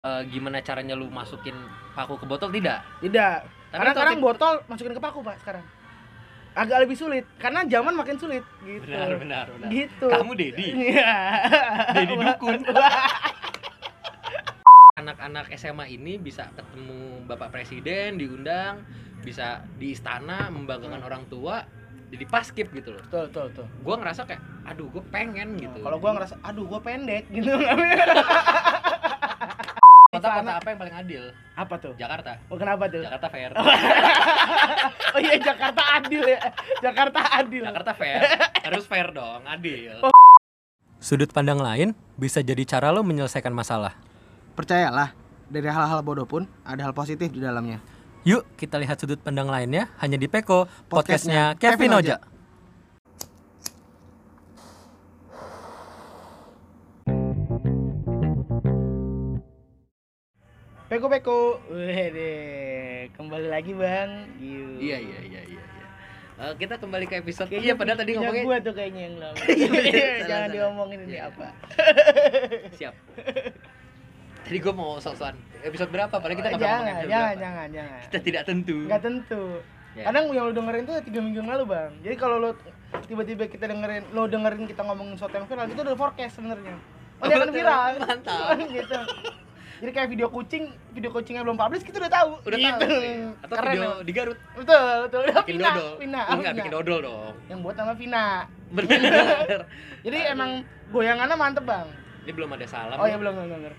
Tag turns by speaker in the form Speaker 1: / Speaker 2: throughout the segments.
Speaker 1: Eh, gimana caranya lu masukin paku ke botol tidak?
Speaker 2: Tidak.
Speaker 1: Tapi
Speaker 2: karena sekarang
Speaker 1: tip-
Speaker 2: botol masukin ke paku, Pak, sekarang. Agak lebih sulit karena zaman makin sulit gitu.
Speaker 1: Benar, benar, benar.
Speaker 2: Gitu.
Speaker 1: Kamu Dedi.
Speaker 2: Iya.
Speaker 1: Dedi dukun. Anak-anak SMA ini bisa ketemu Bapak Presiden diundang, bisa di istana membanggakan orang tua, jadi paskip gitu loh.
Speaker 2: Betul, betul, betul.
Speaker 1: Gua ngerasa kayak, aduh gue pengen gitu.
Speaker 2: Kalau gua ngerasa aduh gua pendek gitu.
Speaker 1: Kota-kota apa yang paling adil?
Speaker 2: Apa tuh?
Speaker 1: Jakarta.
Speaker 2: Oh, kenapa tuh?
Speaker 1: Jakarta fair.
Speaker 2: Oh iya Jakarta adil ya. Jakarta adil.
Speaker 1: Jakarta fair. Harus fair dong, adil.
Speaker 3: Sudut pandang lain bisa jadi cara lo menyelesaikan masalah.
Speaker 2: Percayalah, dari hal-hal bodoh pun ada hal positif di dalamnya.
Speaker 3: Yuk kita lihat sudut pandang lainnya hanya di Peko,
Speaker 2: Podcastnya
Speaker 3: podcastnya Kevin
Speaker 2: Kevin
Speaker 3: Oja.
Speaker 2: Peko peko. Wede. Kembali lagi, Bang. Giu.
Speaker 1: Iya, iya, iya, iya. iya. Eh, kita kembali ke episode
Speaker 2: Kayaknya
Speaker 1: iya padahal tadi ngomongnya
Speaker 2: gua tuh kayaknya yang lama.
Speaker 1: Iya,
Speaker 2: Jangan
Speaker 1: salah, salah.
Speaker 2: diomongin ini
Speaker 1: Iya.
Speaker 2: apa.
Speaker 1: siap. Tadi gue mau sok-sokan episode berapa? Padahal kita nggak pernah
Speaker 2: jangan,
Speaker 1: ngomongin episode
Speaker 2: jangan,
Speaker 1: berapa.
Speaker 2: jangan, jangan.
Speaker 1: Kita tidak tentu.
Speaker 2: Nggak tentu.
Speaker 1: Ya.
Speaker 2: Kadang yang lu dengerin tuh tiga minggu yang lalu, Bang. Jadi kalau lu tiba-tiba kita dengerin, lu dengerin kita ngomongin sesuatu yang viral, itu udah forecast sebenarnya. Oh, dia akan
Speaker 1: betul.
Speaker 2: viral.
Speaker 1: Mantap.
Speaker 2: gitu. Jadi kayak video kucing, video kucingnya belum publish, kita udah tahu.
Speaker 1: Udah
Speaker 2: gitu.
Speaker 1: tahu. iya. Atau
Speaker 2: Keren,
Speaker 1: video
Speaker 2: emang.
Speaker 1: di Garut
Speaker 2: Betul, betul. Udah
Speaker 1: bikin
Speaker 2: Vina,
Speaker 1: dodol.
Speaker 2: Vina,
Speaker 1: Lu nggak
Speaker 2: Vina.
Speaker 1: bikin dodol dong.
Speaker 2: Yang buat nama Vina.
Speaker 1: Bener.
Speaker 2: Jadi
Speaker 1: Aduh.
Speaker 2: emang goyangannya mantep, Bang.
Speaker 1: Ini belum ada salam.
Speaker 2: Oh ya belum belum belum.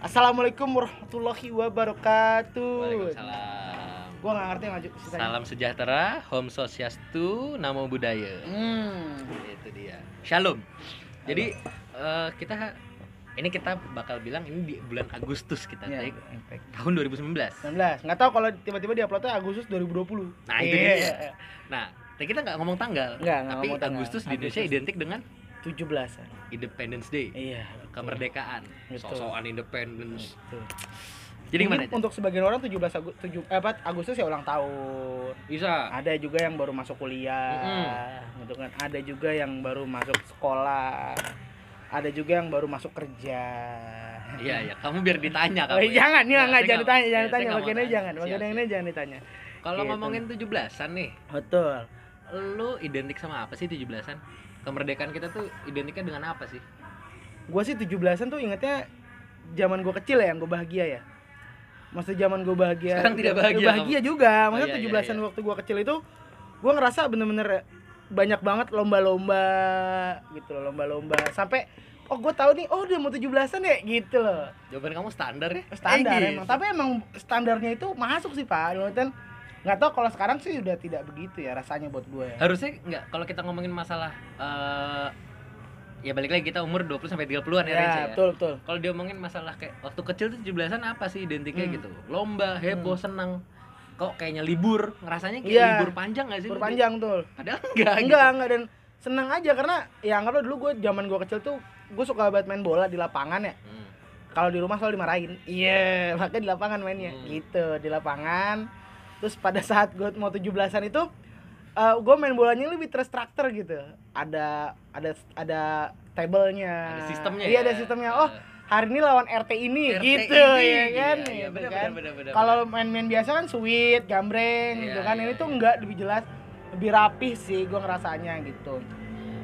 Speaker 2: Assalamualaikum warahmatullahi wabarakatuh.
Speaker 1: Waalaikumsalam.
Speaker 2: Gua nggak ngerti maju.
Speaker 1: Salam sejahtera, Om Swastiastu, Namo Buddhaya.
Speaker 2: Hmm.
Speaker 1: Itu dia. Shalom. Jadi eh, kita ini kita bakal bilang ini di bulan Agustus kita
Speaker 2: Iya,
Speaker 1: take tahun 2019.
Speaker 2: 19. Nggak tahu kalau tiba-tiba di uploadnya Agustus 2020.
Speaker 1: Nah, itu
Speaker 2: Iya.
Speaker 1: dia. Nah, tapi kita nggak ngomong tanggal.
Speaker 2: Nggak,
Speaker 1: tapi
Speaker 2: ngomong tanggal.
Speaker 1: Agustus di Indonesia
Speaker 2: Agustus.
Speaker 1: identik dengan
Speaker 2: 17-an.
Speaker 1: Independence Day,
Speaker 2: Iya.
Speaker 1: kemerdekaan, sosokan independence.
Speaker 2: Betul.
Speaker 1: Jadi gimana?
Speaker 2: Untuk sebagian orang 17 Agustus 7 eh, apa, Agustus ya ulang tahun.
Speaker 1: Bisa.
Speaker 2: Ada juga yang baru masuk kuliah, gitu kan. Ada juga yang baru masuk sekolah. Ada juga yang baru masuk kerja.
Speaker 1: Iya, iya. Kamu biar ditanya
Speaker 2: Oh,
Speaker 1: kamu. ya.
Speaker 2: jangan,
Speaker 1: Ya,
Speaker 2: ya, enggak,
Speaker 1: saya
Speaker 2: jangan ditanya,
Speaker 1: ya,
Speaker 2: jangan
Speaker 1: saya
Speaker 2: ditanya. Bagian ini jangan, bagian ini jangan ditanya.
Speaker 1: Kalau
Speaker 2: Gitu.
Speaker 1: ngomongin 17-an nih,
Speaker 2: Betul.
Speaker 1: lu identik sama apa sih 17-an? Kemerdekaan kita tuh identiknya dengan apa sih?
Speaker 2: Gua sih 17-an tuh ingetnya zaman gua kecil ya yang gua bahagia ya. Masa zaman gua bahagia.
Speaker 1: Sekarang tidak bahagia
Speaker 2: bahagia juga.
Speaker 1: Oh,
Speaker 2: Maksudnya
Speaker 1: iya, iya,
Speaker 2: 17-an
Speaker 1: iya.
Speaker 2: waktu gua kecil itu gua ngerasa bener-bener banyak banget lomba-lomba gitu loh, lomba-lomba. Sampai oh gua tahu nih, oh udah mau 17-an ya gitu loh.
Speaker 1: Jawaban kamu standar ya?
Speaker 2: Standar
Speaker 1: Eh,
Speaker 2: emang.
Speaker 1: gitu.
Speaker 2: Tapi emang standarnya itu masuk sih, Pak. Artian nggak tahu kalau sekarang sih udah tidak begitu ya rasanya buat gue ya.
Speaker 1: harusnya nggak kalau kita ngomongin masalah eh ya balik lagi kita umur 20 sampai 30-an ya,
Speaker 2: Ya,
Speaker 1: ya.
Speaker 2: betul betul.
Speaker 1: Kalau dia ngomongin masalah kayak waktu kecil tuh 17-an apa sih identiknya
Speaker 2: Hmm.
Speaker 1: gitu? Lomba, heboh, senang. Kok kayaknya libur, ngerasanya kayak
Speaker 2: Iya.
Speaker 1: libur panjang gak sih? lu?
Speaker 2: Berpanjang tuh.
Speaker 1: Padahal enggak
Speaker 2: enggak enggak dan seneng aja karena ya anggaplah dulu gue zaman gue kecil tuh gue suka banget main bola di lapangan ya
Speaker 1: Hmm.
Speaker 2: kalau di rumah selalu dimarahin iya makanya di lapangan mainnya
Speaker 1: Hmm.
Speaker 2: gitu di lapangan terus pada saat gue mau 17-an itu gue main bolanya lebih terstruktur gitu ada ada ada tablenya
Speaker 1: Ada sistemnya
Speaker 2: iya
Speaker 1: ya?
Speaker 2: ada sistemnya oh hari ini lawan RT ini
Speaker 1: RT
Speaker 2: gitu
Speaker 1: ini,
Speaker 2: ya kan?
Speaker 1: iya, iya,
Speaker 2: gitu kan. kalau main-main biasa kan sweet gambreng
Speaker 1: Iya,
Speaker 2: gitu kan?
Speaker 1: iya,
Speaker 2: ini tuh
Speaker 1: iya.
Speaker 2: enggak lebih jelas lebih rapih sih gue ngerasanya gitu.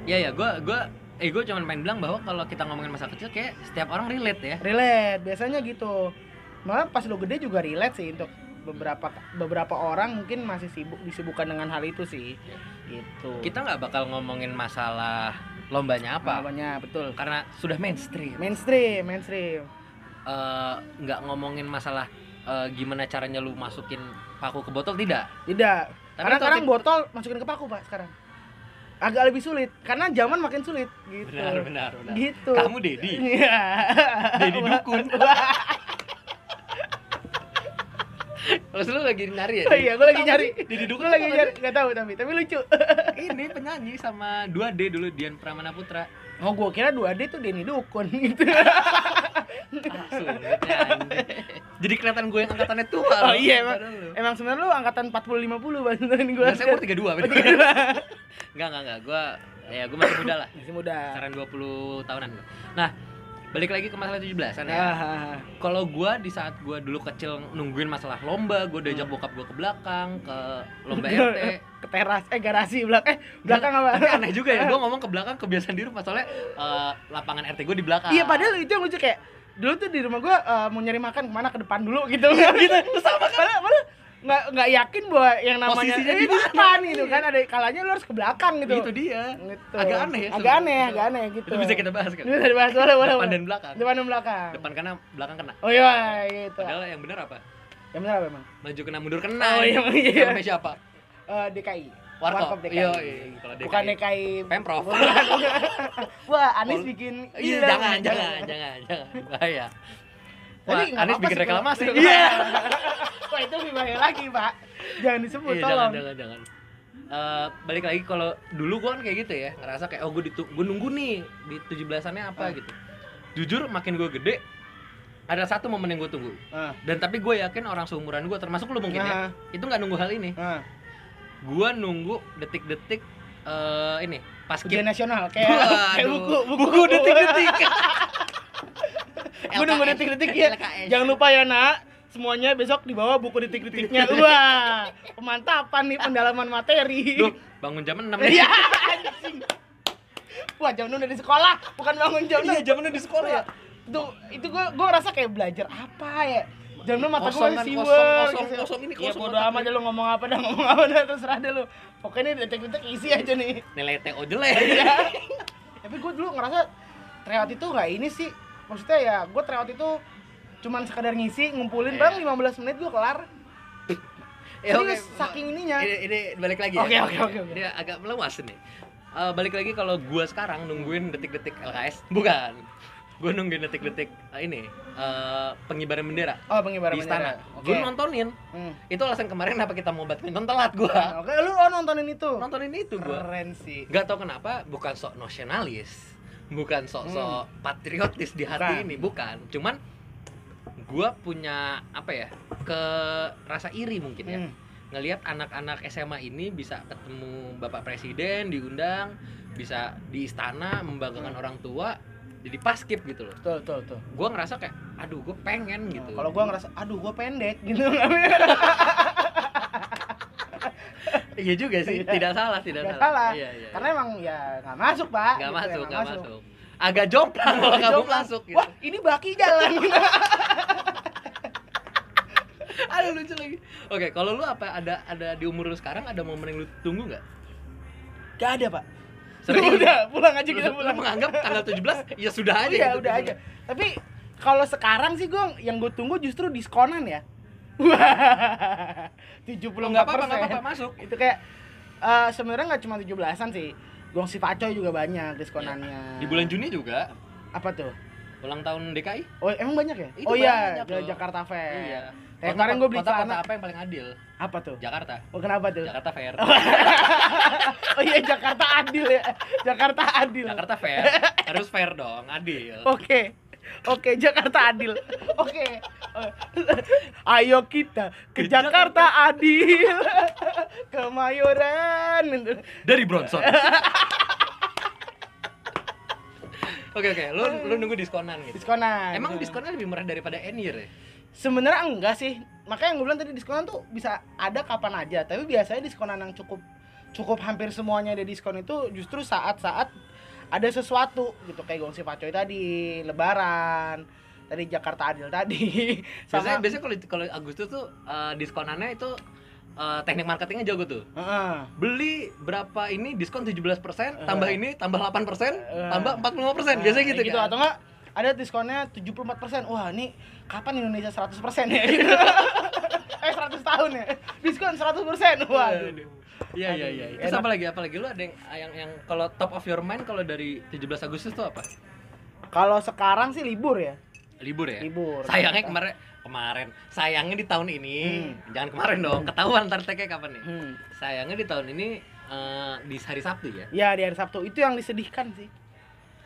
Speaker 1: Iya ya, gua gua eh gua cuma main bilang bahwa kalau kita ngomongin masa kecil kayak setiap orang relate ya.
Speaker 2: relate biasanya gitu. Malah pas lo gede juga relate sih untuk beberapa beberapa orang mungkin masih sibuk disibukkan dengan hal itu sih. Gitu.
Speaker 1: Kita nggak bakal ngomongin masalah lombanya apa,
Speaker 2: namanya betul
Speaker 1: karena sudah mainstream.
Speaker 2: mainstream mainstream
Speaker 1: Eh, nggak ngomongin masalah eh, gimana caranya lu masukin paku ke botol tidak.
Speaker 2: tidak
Speaker 1: Tapi
Speaker 2: karena sekarang botol masukin ke paku pak sekarang agak lebih sulit karena zaman makin sulit gitu
Speaker 1: Benar, benar, benar.
Speaker 2: gitu
Speaker 1: Kamu Dedi.
Speaker 2: Iya.
Speaker 1: Dedi dukun. Terus lu lagi nyari ya?
Speaker 2: Oh iya, gua lagi nyari.
Speaker 1: Dedi dukun
Speaker 2: lagi nyari
Speaker 1: sih?
Speaker 2: nggak tahu tapi tapi lucu
Speaker 1: Ini penyanyi sama 2D dulu Dian Pramana Putra.
Speaker 2: oh gue kira 2D tuh Denny Dukun gitu
Speaker 1: Ah. Jadi kelihatan gue yang angkatannya tua.
Speaker 2: Oh
Speaker 1: loh.
Speaker 2: iya, emang. Emang sebenarnya lu angkatan 40 50 bantuin gue
Speaker 1: Enggak, saya umur 32 bener. Enggak, enggak, enggak. Gua ya gua masih muda lah.
Speaker 2: masih muda
Speaker 1: Kisaran 20 tahunan gua. Nah, balik lagi ke masalah 17-an ya.
Speaker 2: Ah,
Speaker 1: Kalau gua di saat gua dulu kecil nungguin masalah lomba, gua
Speaker 2: Hmm.
Speaker 1: diajak bokap gua ke belakang, ke lomba RT.
Speaker 2: ke teras eh garasi belakang eh belakang apa
Speaker 1: Tapi aneh juga ya, gua ngomong ke belakang kebiasaan di rumah soalnya eh, lapangan RT gua di belakang.
Speaker 2: iya padahal itu yang lucu kayak dulu tuh di rumah gua eh, mau nyari makan ke mana ke depan dulu gitu gitu terus sama kan padahal, padahal nggak nggak yakin bahwa yang namanya
Speaker 1: Posisinya
Speaker 2: eh,
Speaker 1: di
Speaker 2: depan gitu kan ada kalanya lu harus ke belakang gitu
Speaker 1: Itu dia.
Speaker 2: Gitu.
Speaker 1: Agak aneh ya.
Speaker 2: agak aneh agak aneh gitu
Speaker 1: Itu bisa kita bahas kan.
Speaker 2: bisa dibahas boleh boleh
Speaker 1: Depan dan belakang.
Speaker 2: depan dan belakang
Speaker 1: Depan kena, belakang kena.
Speaker 2: oh iya gitu
Speaker 1: Padahal yang benar apa?
Speaker 2: yang benar apa emang
Speaker 1: Maju kena mundur kena.
Speaker 2: Oh, iya, iya.
Speaker 1: Sama siapa?
Speaker 2: Eh, DKI
Speaker 1: Warkop.
Speaker 2: DKI
Speaker 1: Iya, iya. Kalau DKI.
Speaker 2: bukan DKI
Speaker 1: Pemprov.
Speaker 2: Bukan, wah Anies bikin
Speaker 1: Iya, jangan, jangan, jangan, jangan. Bahaya. Wah, Anies bikin reklamasi.
Speaker 2: Iya. Wah itu lebih bahaya lagi pak. Jangan disebut
Speaker 1: Iya,
Speaker 2: tolong.
Speaker 1: jangan, jangan, jangan. Eh, balik lagi kalau dulu gua kan kayak gitu ya, ngerasa kayak oh gue ditu- gua nunggu nih di 17-annya apa
Speaker 2: Ah.
Speaker 1: gitu. Jujur makin gue gede ada satu momen yang gue tunggu
Speaker 2: Ah,
Speaker 1: dan tapi gue yakin orang seumuran gue termasuk lu mungkin ya
Speaker 2: ah,
Speaker 1: itu nggak nunggu hal ini
Speaker 2: ah.
Speaker 1: gue nunggu detik-detik eh ini pas
Speaker 2: Ujian nasional kayak kayak
Speaker 1: Waduh.
Speaker 2: buku
Speaker 1: buku detik-detik
Speaker 2: Gue nunggu detik-detik ya. Jangan lupa ya nak. Semuanya besok dibawa buku detik-detiknya. Wah, pemantapan nih pendalaman materi.
Speaker 1: Duh, bangun jam 6
Speaker 2: Iya, anjing. Wah, jam enam udah di sekolah, bukan bangun jam enam.
Speaker 1: Iya, jam 6 di sekolah ya.
Speaker 2: Itu itu gua gua ngerasa kayak belajar apa ya. Jam enam mata
Speaker 1: Kosong
Speaker 2: gua
Speaker 1: kan,
Speaker 2: masih
Speaker 1: kosong,
Speaker 2: siwer,
Speaker 1: kosong,
Speaker 2: gitu.
Speaker 1: kosong ini,
Speaker 2: Iya,
Speaker 1: kosong
Speaker 2: bodo
Speaker 1: otak
Speaker 2: amat deh lu ngomong apa dah, ngomong apa dah terserah deh lu. Pokoknya ini detik-detik isi aja nih.
Speaker 1: Nilai TO jelek.
Speaker 2: Iya. Tapi gue dulu ngerasa tryout itu nggak ini sih. Maksudnya ya, gue tryout itu cuman sekadar ngisi, ngumpulin
Speaker 1: Iya.
Speaker 2: bang 15 menit gue kelar.
Speaker 1: Ya,
Speaker 2: Serius,
Speaker 1: oke.
Speaker 2: saking ininya.
Speaker 1: Ini, ini balik lagi
Speaker 2: Oke,
Speaker 1: ya.
Speaker 2: oke, oke, oke.
Speaker 1: Ini agak melewas nih. Eh, balik lagi kalau gua sekarang nungguin detik-detik LKS, bukan. Gua nungguin detik-detik eh, ini eh, pengibaran bendera
Speaker 2: Oh, pengibaran
Speaker 1: di istana.
Speaker 2: bendera. Oke.
Speaker 1: Gua nontonin.
Speaker 2: Hmm.
Speaker 1: Itu alasan kemarin kenapa kita mau badminton telat gua.
Speaker 2: Oke, lu oh, nontonin itu.
Speaker 1: Nontonin itu gua.
Speaker 2: Keren sih.
Speaker 1: Gak tau kenapa, bukan sok nasionalis, bukan sok-sok patriotis di hati
Speaker 2: Hmm. Bukan.
Speaker 1: ini, bukan. Cuman gua punya apa ya? ke rasa iri mungkin ya.
Speaker 2: Hmm.
Speaker 1: ngelihat anak-anak SMA ini bisa ketemu Bapak Presiden diundang, bisa di istana membanggakan
Speaker 2: Hmm.
Speaker 1: orang tua, jadi pas skip gitu loh.
Speaker 2: Betul, betul, betul.
Speaker 1: Gua ngerasa kayak, aduh gue pengen gitu.
Speaker 2: Kalau gua ngerasa aduh gua pendek gitu.
Speaker 1: iya juga sih,
Speaker 2: Iya.
Speaker 1: tidak salah, tidak salah.
Speaker 2: salah.
Speaker 1: Iya, iya.
Speaker 2: Karena emang ya nggak masuk, Pak.
Speaker 1: nggak
Speaker 2: Gitu,
Speaker 1: masuk,
Speaker 2: emang
Speaker 1: nggak masuk. Agak jomplang kalau kamu masuk gitu.
Speaker 2: Wah, ini baki jalan.
Speaker 1: Aduh lucu lagi. Oke, kalau lu apa ada ada di umur lu sekarang ada momen yang lu tunggu nggak?
Speaker 2: Gak ada, Pak.
Speaker 1: Serius?
Speaker 2: Udah, pulang aja
Speaker 1: Lu,
Speaker 2: kita
Speaker 1: lu
Speaker 2: pulang.
Speaker 1: menganggap tanggal 17 ya sudah aja
Speaker 2: Iya,
Speaker 1: gitu.
Speaker 2: udah aja. Tapi kalau sekarang sih gua yang gue tunggu justru diskonan ya. Wah. 74
Speaker 1: Nggak apa-apa, nggak apa-apa, masuk.
Speaker 2: Itu kayak eh, sebenarnya nggak cuma 17-an sih. Gong si Pacoy juga banyak diskonannya.
Speaker 1: Di bulan Juni juga
Speaker 2: apa tuh?
Speaker 1: ulang tahun DKI.
Speaker 2: Oh, emang banyak ya?
Speaker 1: Itu
Speaker 2: oh iya. Jakarta Fair.
Speaker 1: Iya.
Speaker 2: Eh,
Speaker 1: Kota-
Speaker 2: kemarin gue beli
Speaker 1: kota, kota
Speaker 2: celana.
Speaker 1: apa yang paling adil?
Speaker 2: Apa tuh?
Speaker 1: Jakarta.
Speaker 2: Oh, kenapa tuh?
Speaker 1: Jakarta Fair.
Speaker 2: oh iya, Jakarta adil ya. Jakarta adil.
Speaker 1: Jakarta Fair. Harus fair dong, adil.
Speaker 2: Oke. Oke, Jakarta adil. Oke. Ayo kita ke
Speaker 1: Ke
Speaker 2: Jakarta adil. Kemayoran.
Speaker 1: Dari Bronson. Oke oke, lu lu nunggu diskonan gitu.
Speaker 2: Diskonan.
Speaker 1: Emang diskonnya lebih murah daripada N-year ya?
Speaker 2: Sebenarnya enggak sih. Makanya yang gue bilang tadi diskonan tuh bisa ada kapan aja. Tapi biasanya diskonan yang cukup cukup hampir semuanya ada diskon itu justru saat-saat ada sesuatu gitu kayak Gongsi Pacoy tadi, Lebaran, tadi Jakarta Adil tadi.
Speaker 1: Biasanya
Speaker 2: Sama
Speaker 1: biasanya kalau kalau Agustus tuh eh, diskonannya itu eh, teknik marketingnya jago tuh.
Speaker 2: Heeh.
Speaker 1: Beli berapa ini diskon 17%, tambah
Speaker 2: Eh.
Speaker 1: ini tambah 8%,
Speaker 2: Eh.
Speaker 1: tambah 45%. Biasanya
Speaker 2: Nah,
Speaker 1: gitu
Speaker 2: gitu
Speaker 1: kan.
Speaker 2: atau enggak ada diskonnya 74%. Wah, ini kapan Indonesia 100% ya gitu. eh 100 tahun ya. Diskon 100%. Waduh.
Speaker 1: Iya iya iya.
Speaker 2: Aduh,
Speaker 1: Terus
Speaker 2: enak.
Speaker 1: apa lagi? Apa lagi? Lu ada yang yang, yang kalau top of your mind kalau dari 17 Agustus tuh apa?
Speaker 2: Kalau sekarang sih libur ya.
Speaker 1: Libur ya?
Speaker 2: Libur.
Speaker 1: Sayangnya kemarin kemarin sayangnya di tahun ini
Speaker 2: Hmm.
Speaker 1: jangan kemarin dong ketahuan ntar tag-nya kapan nih
Speaker 2: Hmm.
Speaker 1: sayangnya di tahun ini eh, di hari Sabtu ya
Speaker 2: Ya di hari Sabtu itu yang disedihkan sih.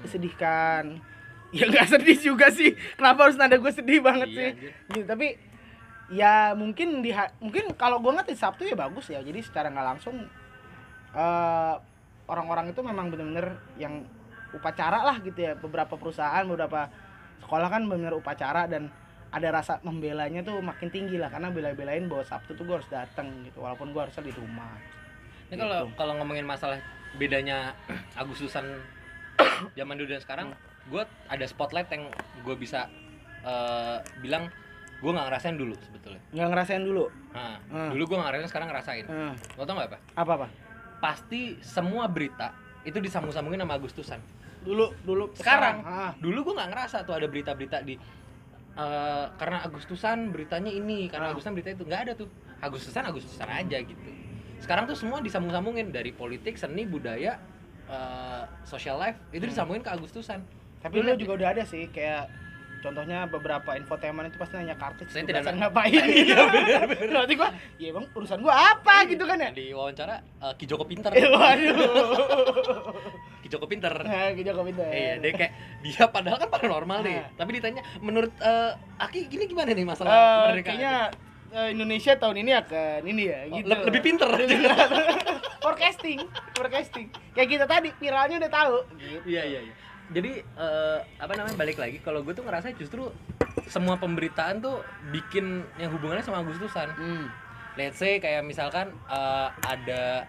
Speaker 2: Disedihkan. Ya nggak sedih juga sih. Kenapa harus nada gue sedih banget
Speaker 1: Iya,
Speaker 2: sih?
Speaker 1: anjir.
Speaker 2: Gitu, tapi ya mungkin di mungkin kalau gue ngerti Sabtu ya bagus ya. Jadi secara nggak langsung eh, orang-orang itu memang bener-bener yang upacara lah gitu ya. Beberapa perusahaan, beberapa sekolah kan benar upacara dan ada rasa membelanya tuh makin tinggi lah karena bela-belain bahwa Sabtu tuh gue harus datang gitu walaupun gue harusnya di rumah
Speaker 1: Ini kalau
Speaker 2: Gitu.
Speaker 1: kalau ngomongin masalah bedanya Agustusan zaman dulu dan sekarang, gue ada spotlight yang gue bisa eh, bilang gue nggak ngerasain dulu sebetulnya.
Speaker 2: nggak ngerasain dulu
Speaker 1: Nah,
Speaker 2: Hmm.
Speaker 1: dulu gue nggak ngerasain, sekarang ngerasain.
Speaker 2: Eh,
Speaker 1: Lo tau nggak apa?
Speaker 2: apa apa
Speaker 1: Pasti semua berita itu disambung-sambungin sama Agustusan.
Speaker 2: dulu dulu
Speaker 1: Sekarang.
Speaker 2: ah.
Speaker 1: Dulu gue nggak ngerasa tuh ada berita-berita di eh, karena Agustusan beritanya ini, karena
Speaker 2: Ah.
Speaker 1: Agustusan berita itu nggak ada tuh. Agustusan Agustusan aja gitu. Sekarang tuh semua disambung-sambungin dari politik, seni, budaya, eh, social life itu
Speaker 2: Hmm.
Speaker 1: disambungin ke Agustusan.
Speaker 2: Tapi
Speaker 1: Lu
Speaker 2: dulu juga udah ada sih kayak contohnya beberapa infotainment itu pasti nanya kartu
Speaker 1: Saya tidak
Speaker 2: ngapain iya benar berarti gua ya bang urusan gua apa gitu kan ya
Speaker 1: Di wawancara eh, Ki Joko pinter.
Speaker 2: Eh, waduh
Speaker 1: Ki Joko pinter.
Speaker 2: nah gitu kok pinter
Speaker 1: Iya, dia kayak dia padahal kan paranormal nih.
Speaker 2: Nah.
Speaker 1: Tapi ditanya menurut eh, Aki gini gimana nih masalah
Speaker 2: Eh,
Speaker 1: kemerdekaan?
Speaker 2: kayaknya Indonesia tahun ini akan ini ya
Speaker 1: Oh,
Speaker 2: gitu
Speaker 1: le- lebih pinter.
Speaker 2: forecasting forecasting kayak kita tadi viralnya udah tahu gitu.
Speaker 1: Iya iya iya. Jadi eh, apa namanya balik lagi kalau gue tuh ngerasa justru semua pemberitaan tuh bikin yang hubungannya sama Agustusan.
Speaker 2: hmm.
Speaker 1: Let's say kayak misalkan eh, ada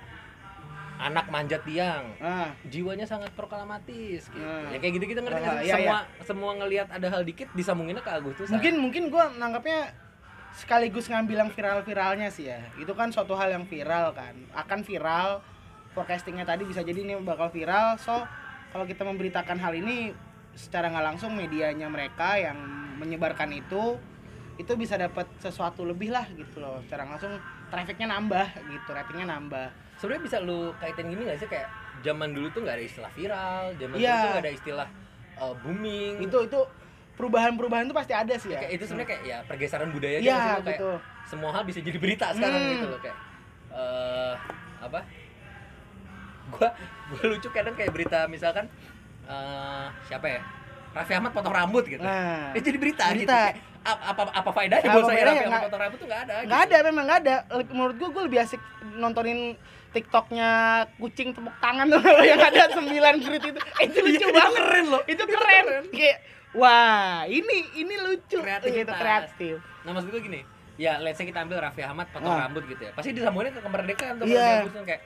Speaker 1: anak manjat tiang,
Speaker 2: ah
Speaker 1: jiwanya sangat proklamatis gitu.
Speaker 2: Hmm.
Speaker 1: Ya kayak gitu-gitu ngerti
Speaker 2: Ah,
Speaker 1: sih?
Speaker 2: iya,
Speaker 1: semua semua ngelihat ada hal dikit disambunginnya ke Agustusan.
Speaker 2: mungkin mungkin gua nanggapnya sekaligus ngambil yang viral-viralnya sih ya itu kan suatu hal yang viral kan akan viral forecastingnya tadi bisa jadi ini bakal viral so kalau kita memberitakan hal ini secara nggak langsung medianya mereka yang menyebarkan itu itu bisa dapat sesuatu lebih lah gitu loh secara langsung trafficnya nambah gitu ratingnya nambah
Speaker 1: sebenarnya bisa lu kaitin gini gak sih kayak zaman dulu tuh nggak ada istilah viral, zaman
Speaker 2: Iya.
Speaker 1: dulu tuh nggak ada istilah uh, booming.
Speaker 2: itu itu perubahan-perubahan itu pasti ada sih ya
Speaker 1: kayak itu sebenarnya kayak ya pergeseran budaya gitu sih, lo kayak
Speaker 2: gitu
Speaker 1: semua hal bisa jadi berita sekarang
Speaker 2: Hmm.
Speaker 1: gitu loh kayak eh apa? Gua gua lucu kadang kayak berita misalkan eh siapa ya? Raffi Ahmad potong rambut gitu.
Speaker 2: nah
Speaker 1: Itu jadi berita, gitu.
Speaker 2: Berita.
Speaker 1: Kayak, apa apa apa faedahnya buat saya? Raffi Ahmad potong rambut tuh nggak ada.
Speaker 2: nggak
Speaker 1: gitu.
Speaker 2: ada memang nggak ada menurut gua gua lebih asik nontonin tiktoknya kucing tepuk tangan tuh yang ada sembilan grid itu Eh, itu lucu
Speaker 1: Itu
Speaker 2: banget
Speaker 1: keren loh.
Speaker 2: itu keren kayak wah ini ini lucu
Speaker 1: Kreativitas.
Speaker 2: Gitu, kreatif
Speaker 1: Nah maksud gue gini, ya let's say kita ambil Raffi Ahmad potong
Speaker 2: Ah.
Speaker 1: rambut gitu ya. Pasti disambungin ke kemerdekaan tuh
Speaker 2: Iya.
Speaker 1: Agustus kayak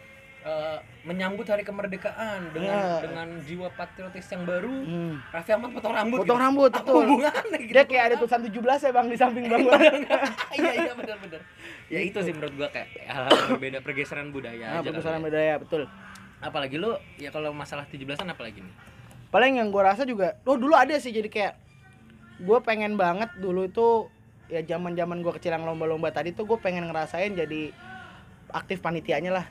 Speaker 1: eh, menyambut hari kemerdekaan dengan
Speaker 2: Iya.
Speaker 1: dengan jiwa patriotis yang baru.
Speaker 2: hmm.
Speaker 1: Raffi Ahmad potong rambut.
Speaker 2: potong
Speaker 1: gitu.
Speaker 2: rambut
Speaker 1: Apa
Speaker 2: betul
Speaker 1: hubungannya gitu?
Speaker 2: dia kayak ada tulisan 17 ya bang di samping bang
Speaker 1: Iya iya benar benar. Ya itu sih menurut gua kayak hal-hal yang berbeda pergeseran budaya
Speaker 2: nah,
Speaker 1: aja.
Speaker 2: pergeseran
Speaker 1: kali ya.
Speaker 2: budaya betul
Speaker 1: Apalagi lu ya kalau masalah 17-an apalagi nih?
Speaker 2: paling yang gua rasa juga oh dulu ada sih jadi kayak gue pengen banget dulu itu ya zaman zaman gue kecil yang lomba-lomba tadi tuh gue pengen ngerasain jadi aktif panitianya lah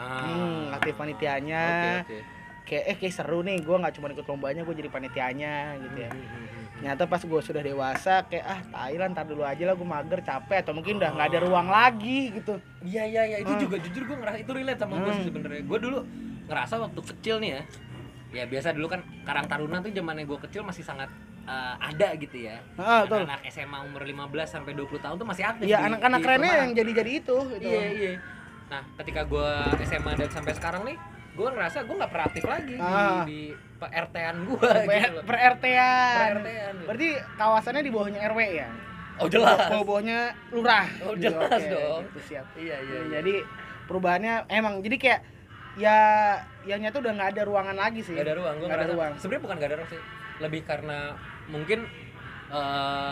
Speaker 1: Ah.
Speaker 2: hmm, aktif panitianya
Speaker 1: Oke oke.
Speaker 2: kayak eh kayak seru nih gue nggak cuma ikut lombanya gue jadi panitianya gitu ya
Speaker 1: Hmm, hmm, hmm, hmm.
Speaker 2: ternyata pas gue sudah dewasa kayak ah Thailand ntar dulu aja lah gue mager capek atau mungkin udah nggak ada ruang lagi gitu
Speaker 1: Iya iya iya itu
Speaker 2: Hmm.
Speaker 1: juga jujur gue ngerasa itu relate sama gue
Speaker 2: Hmm.
Speaker 1: sebenarnya. Gue dulu ngerasa waktu kecil nih ya. Ya biasa dulu kan Karang Taruna tuh zamannya gue kecil masih sangat eh, ada gitu ya.
Speaker 2: ah betul
Speaker 1: Anak SMA umur 15 sampai 20 tahun tuh masih aktif.
Speaker 2: ya anak-anak kerennya yang jadi-jadi itu gitu.
Speaker 1: Iya iya. Nah ketika gue SMA dan sampai sekarang nih, gue ngerasa gue nggak pernah aktif lagi
Speaker 2: Ah.
Speaker 1: di, di RT-an gue gitu loh.
Speaker 2: per RT-an.
Speaker 1: Per-RT-an.
Speaker 2: berarti kawasannya di bawahnya RW ya
Speaker 1: Oh jelas.
Speaker 2: bawah bawahnya lurah
Speaker 1: Oh,
Speaker 2: Gitu,
Speaker 1: jelas
Speaker 2: oke,
Speaker 1: dong.
Speaker 2: gitu, siap
Speaker 1: Iya iya. iya.
Speaker 2: jadi perubahannya emang jadi kayak ya ya nyata udah nggak ada ruangan lagi sih
Speaker 1: Gak ada ruang, gue
Speaker 2: Nggak ada ruang.
Speaker 1: sebenarnya bukan gak ada ruang sih lebih karena mungkin eh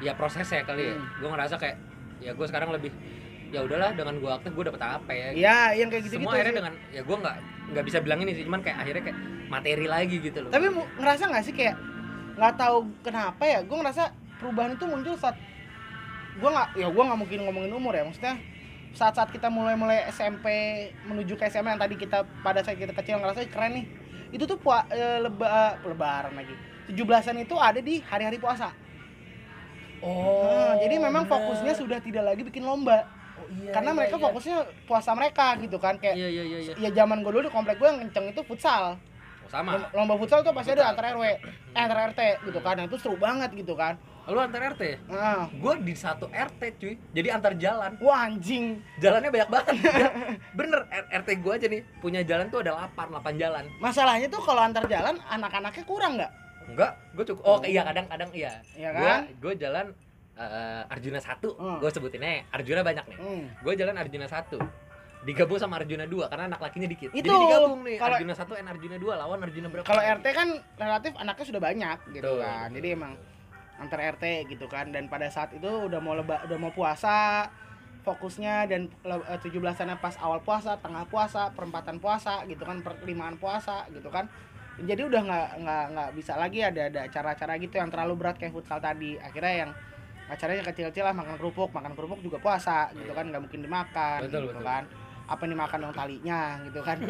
Speaker 1: ya prosesnya kali ya
Speaker 2: Hmm.
Speaker 1: gue ngerasa kayak ya gue sekarang lebih ya udahlah dengan gue aktif gue dapet apa ya
Speaker 2: ya yang kayak gitu gitu
Speaker 1: semua akhirnya dengan ya gue nggak nggak bisa bilang ini sih cuman kayak akhirnya kayak materi lagi gitu loh.
Speaker 2: Tapi ngerasa nggak sih kayak nggak tahu kenapa ya gue ngerasa perubahan itu muncul saat gue nggak ya gue nggak mungkin ngomongin umur ya maksudnya saat-saat kita mulai-mulai SMP menuju ke SMA yang tadi kita pada saat kita kecil ngerasa keren nih. Itu tuh pua, eh, leba, lebaran lagi. 17-an itu ada di hari-hari puasa.
Speaker 1: Oh
Speaker 2: Nah, jadi memang
Speaker 1: bener.
Speaker 2: fokusnya sudah tidak lagi bikin lomba
Speaker 1: Oh, iya,
Speaker 2: karena
Speaker 1: iya,
Speaker 2: mereka
Speaker 1: iya.
Speaker 2: fokusnya puasa mereka gitu kan kayak
Speaker 1: iya iya iya iya.
Speaker 2: ya zaman gue dulu di komplek gue yang kenceng itu futsal.
Speaker 1: Oh, sama.
Speaker 2: Lom- lomba futsal tuh pasti ada antar RW eh antar RT gitu kan nah, itu seru banget gitu kan.
Speaker 1: Lu antar RT
Speaker 2: nah
Speaker 1: gue di satu RT cuy. Jadi antar jalan.
Speaker 2: Wah anjing.
Speaker 1: Jalannya banyak banget. Ya, bener R- RT gue aja nih punya jalan tuh ada 8 8 jalan.
Speaker 2: Masalahnya tuh kalau antar jalan anak-anaknya kurang nggak?
Speaker 1: Enggak gue cukup oh iya kadang-kadang iya.
Speaker 2: Iya kan?
Speaker 1: gue jalan eh, Arjuna satu
Speaker 2: Hmm.
Speaker 1: gue sebutinnya Arjuna banyak nih
Speaker 2: Hmm.
Speaker 1: gue jalan Arjuna satu digabung sama Arjuna 2 karena anak lakinya dikit
Speaker 2: Itu,
Speaker 1: jadi digabung nih
Speaker 2: kalau-
Speaker 1: Arjuna 1 and Arjuna 2 lawan Arjuna berapa
Speaker 2: Kalau RT kan relatif anaknya sudah banyak gitu
Speaker 1: Betul,
Speaker 2: kan. Jadi emang antar RT gitu kan dan pada saat itu udah mau leba, udah mau puasa fokusnya dan le- eh, 17-annya pas awal puasa, tengah puasa, perempatan puasa gitu kan, perlimaan puasa gitu kan. Jadi udah nggak nggak nggak bisa lagi ada ada acara-acara gitu yang terlalu berat kayak futsal tadi. Akhirnya yang acaranya kecil-kecil lah makan kerupuk, makan kerupuk juga puasa gitu kan, nggak mungkin dimakan
Speaker 1: Betul,
Speaker 2: gitu
Speaker 1: betul.
Speaker 2: kan. Apa yang dimakan yang talinya gitu kan.